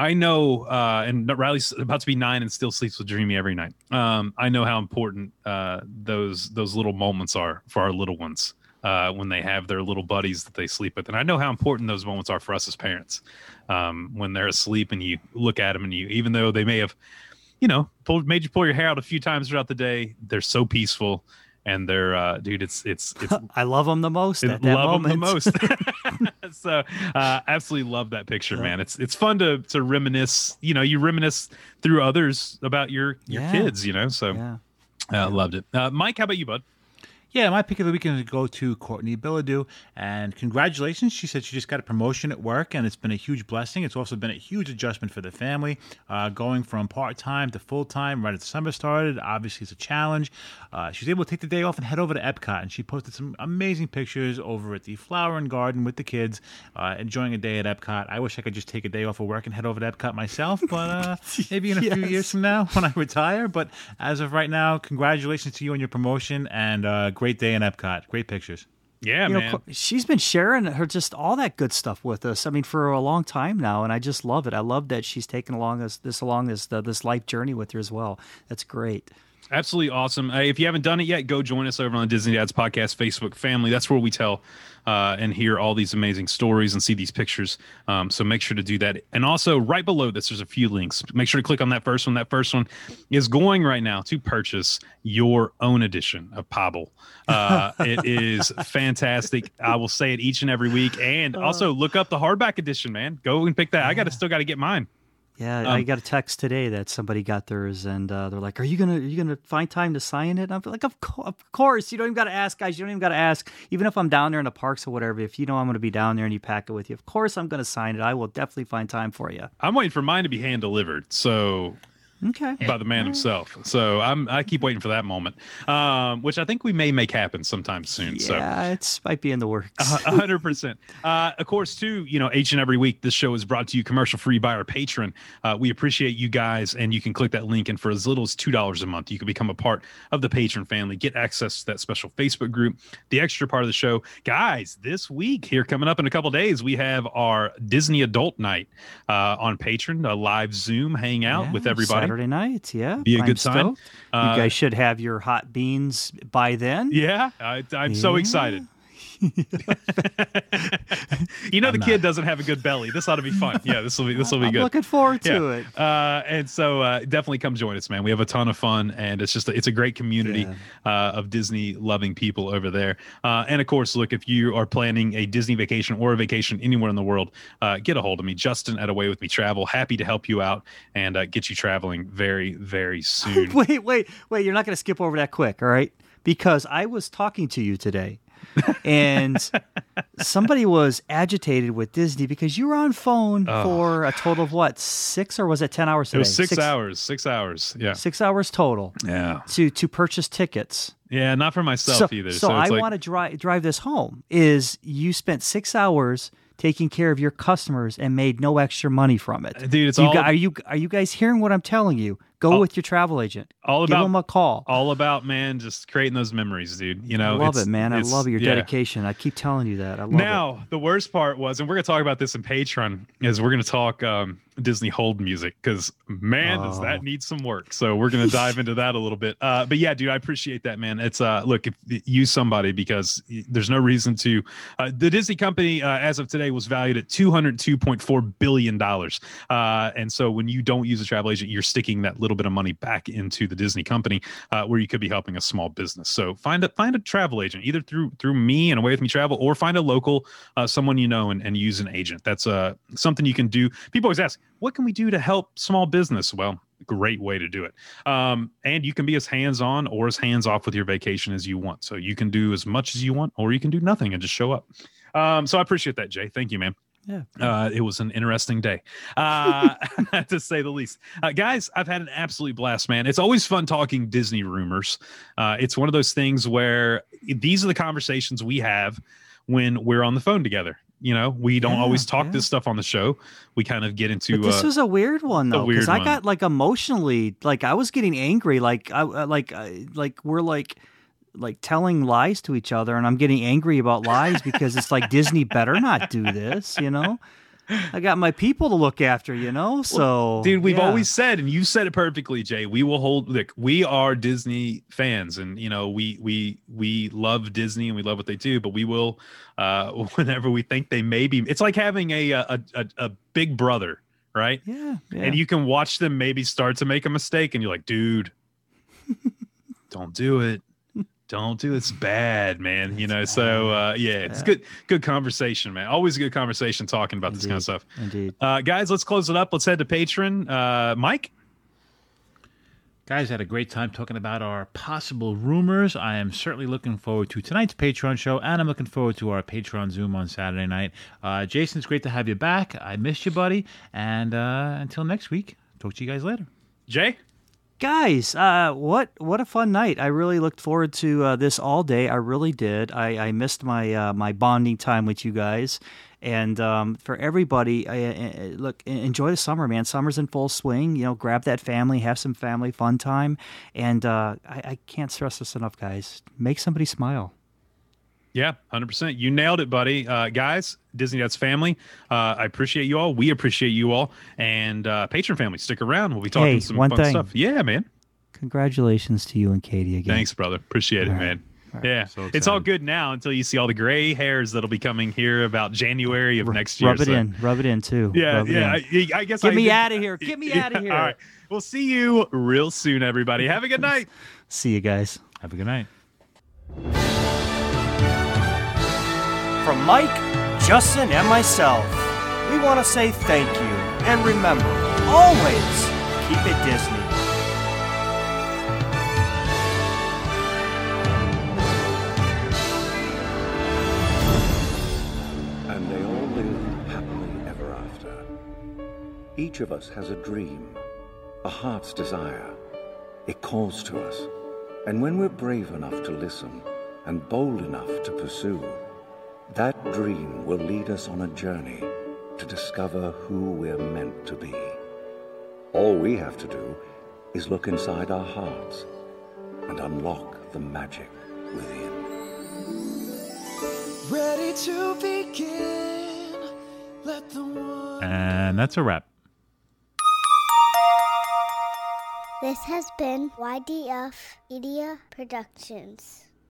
I know, uh, and Riley's about to be nine and still sleeps with Dreamy every night. Um, I know how important uh, those those little moments are for our little ones uh, when they have their little buddies that they sleep with, and I know how important those moments are for us as parents um, when they're asleep and you look at them and you, even though they may have, you know, pulled, made you pull your hair out a few times throughout the day, they're so peaceful. And they're, uh, dude, it's it's it's I love them the most at that love moment. the most. so uh, absolutely love that picture, man. It's it's fun to to reminisce. You know, you reminisce through others about your your Yeah. kids. You know, so yeah. uh, loved it. Uh, Mike, how about you, bud? Yeah, my pick of the weekend is to go to Courtney Billadu, and congratulations. She said she just got a promotion at work, and it's been a huge blessing. It's also been a huge adjustment for the family, uh, going from part time to full time right as the summer started. Obviously, it's a challenge. Uh, she was able to take the day off and head over to Epcot, and she posted some amazing pictures over at the Flower and Garden with the kids, uh, enjoying a day at Epcot. I wish I could just take a day off of work and head over to Epcot myself, but uh, maybe in a few years from now when I retire. But as of right now, congratulations to you on your promotion and uh, great day in Epcot. Great pictures. Yeah, you man. co- she's been sharing her just all that good stuff with us. I mean, for a long time now, and I just love it. I love that she's taken along us this along this the, this life journey with her as well. That's great. Absolutely awesome. Hey, if you haven't done it yet, go join us over on the Disney Dads Podcast Facebook family. That's where we tell uh, and hear all these amazing stories and see these pictures. Um, so make sure to do that. And also, right below this, there's a few links. Make sure to click on that first one. That first one is going right now to purchase your own edition of Pobble. Uh, it is fantastic. I will say it each and every week. And also, look up the hardback edition, man. Go and pick that. I got to still got to get mine. Yeah, Um, I got a text today that somebody got theirs, and uh, they're like, "Are you gonna are you gonna find time to sign it?" And I'm like, "Of, co- of course! You don't even got to ask, guys. You don't even got to ask. Even if I'm down there in the parks or whatever, if you know I'm gonna be down there and you pack it with you, of course I'm gonna sign it. I will definitely find time for you." I'm waiting for mine to be hand delivered. So Okay. by the man himself. So I'm I keep waiting for that moment, um, which I think we may make happen sometime soon. So. Yeah, it's might be in the works. A hundred percent. Uh, of course, too. You know, each and every week, this show is brought to you commercial free by our Patreon. Uh, we appreciate you guys, and you can click that link, and for as little as two dollars a month, you can become a part of the Patreon family, get access to that special Facebook group, the extra part of the show. Guys, this week here coming up in a couple days, we have our Disney Adult Night uh, on Patreon, a live Zoom hangout Yeah, with everybody. Saturday night, yeah. Be a I'm good time. Uh, you guys should have your hot beans by then. Yeah, I, I'm so excited. you know the kid doesn't have a good belly. This ought to be fun. Yeah, this will be this will be I'm good. looking forward to yeah. it. Uh, and so uh, definitely come join us, man. We have a ton of fun, and it's just a, it's a great community uh, of Disney loving people over there. Uh, and of course, look if you are planning a Disney vacation or a vacation anywhere in the world, uh, get a hold of me, Justin at Away with Me Travel. Happy to help you out and uh, get you traveling very very soon. wait, wait, wait. You're not going to skip over that quick, all right? Because I was talking to you today, and somebody was agitated with Disney because you were on phone for a total of what six or was it ten hours? it Today? was six, hours. Six hours. Yeah. Six hours total Yeah. to to purchase tickets. Yeah. Not for myself either. So, So, I like, want to drive drive this home. Is you spent six hours taking care of your customers and made no extra money from it, Dude, it's You all- gu- are you are you guys hearing what I'm telling you? Go with your travel agent. all Give about- them a call. all about man just creating those memories dude you know, I love it, man. I love your yeah. dedication. I keep telling you that. I love it. now the worst part was and we're going to talk about this in patreon is we're going to talk um, disney hold music because man does Oh. that need some work so we're going to dive into that a little bit uh, but yeah dude i appreciate that man it's uh look if use somebody because there's no reason to uh, the disney company uh, as of today was valued at 202.4 billion dollars uh, and so when you don't use a travel agent you're sticking that little bit of money back into the disney company uh, where you could be helping a small business. So find a find a travel agent either through through me and away with me travel or find a local uh, someone you know and, and use an agent. That's uh something you can do. People always ask what can we do to help small business? Well great way to do it. Um, and you can be as hands-on or as hands-off with your vacation as you want. So you can do as much as you want or you can do nothing and just show up. Um, so i appreciate that jay. Thank you man Yeah. uh, it was an interesting day, uh, to say the least. Uh, guys, I've had an absolute blast, man. It's always fun talking Disney rumors. Uh, it's one of those things where these are the conversations we have when we're on the phone together. You know, we don't Yeah, always talk yeah. this stuff on the show. We kind of get into. But this uh, was a weird one though, because I got like emotionally, like I was getting angry, like I like uh, like we're like like telling lies to each other, and I'm getting angry about lies because it's like Disney better not do this, you know. I got my people to look after, you know. So, dude we've yeah. always said and you said it perfectly jay we will hold look we are disney fans and you know we we we love disney and we love what they do but we will uh whenever we think they may be it's like having a a a, a big brother right yeah, yeah. and you can watch them maybe start to make a mistake and you're like dude don't do it don't do it. it's bad man you know so uh yeah it's bad. good good conversation man always a good conversation talking about this kind of stuff Indeed. uh, guys, let's close it up. Let's head to Patreon. Uh, Mike, Guys, had a great time talking about our possible rumors. I am certainly looking forward to tonight's Patreon show, and I'm looking forward to our Patreon Zoom on Saturday night. Uh, Jason, it's great to have you back. I missed you, buddy. And uh, until next week, talk to you guys later. Jay, guys uh what what a fun night. I really looked forward to uh, this all day. I really did. I i missed my uh, my bonding time with you guys. And um, for everybody I, I, look enjoy the summer man. Summer's in full swing. You know grab that family have some family fun time. And uh, I, I can't stress this enough guys. Make somebody smile Yeah, hundred percent. You nailed it, buddy. Uh, guys, Disney Dads family, uh, I appreciate you all. We appreciate you all, and uh, Patreon family, stick around. We'll be talking Hey, some one fun thing. stuff. Yeah, man. Congratulations to you and Katie again. Thanks, brother. Appreciate it, All right. man. Yeah, So it's all good now until you see all the gray hairs that'll be coming here about January of R- next year. Rub it so- in. Rub it in too. Yeah, Rub it yeah. in. I, I guess Get I me did- of here. Get me Yeah, of here. All right. We'll see you real soon, everybody. Have a good night. See you guys. Have a good night. From Mike, Justin, and myself, we want to say thank you. And remember, always keep it Disney. And they all live happily ever after. Each of us has a dream, a heart's desire. It calls to us. And when we're brave enough to listen and bold enough to pursue, that dream will lead us on a journey to discover who we're meant to be. All we have to do is look inside our hearts and unlock the magic within. Ready to begin. Let the one. And that's a wrap. This has been YDF Media Productions.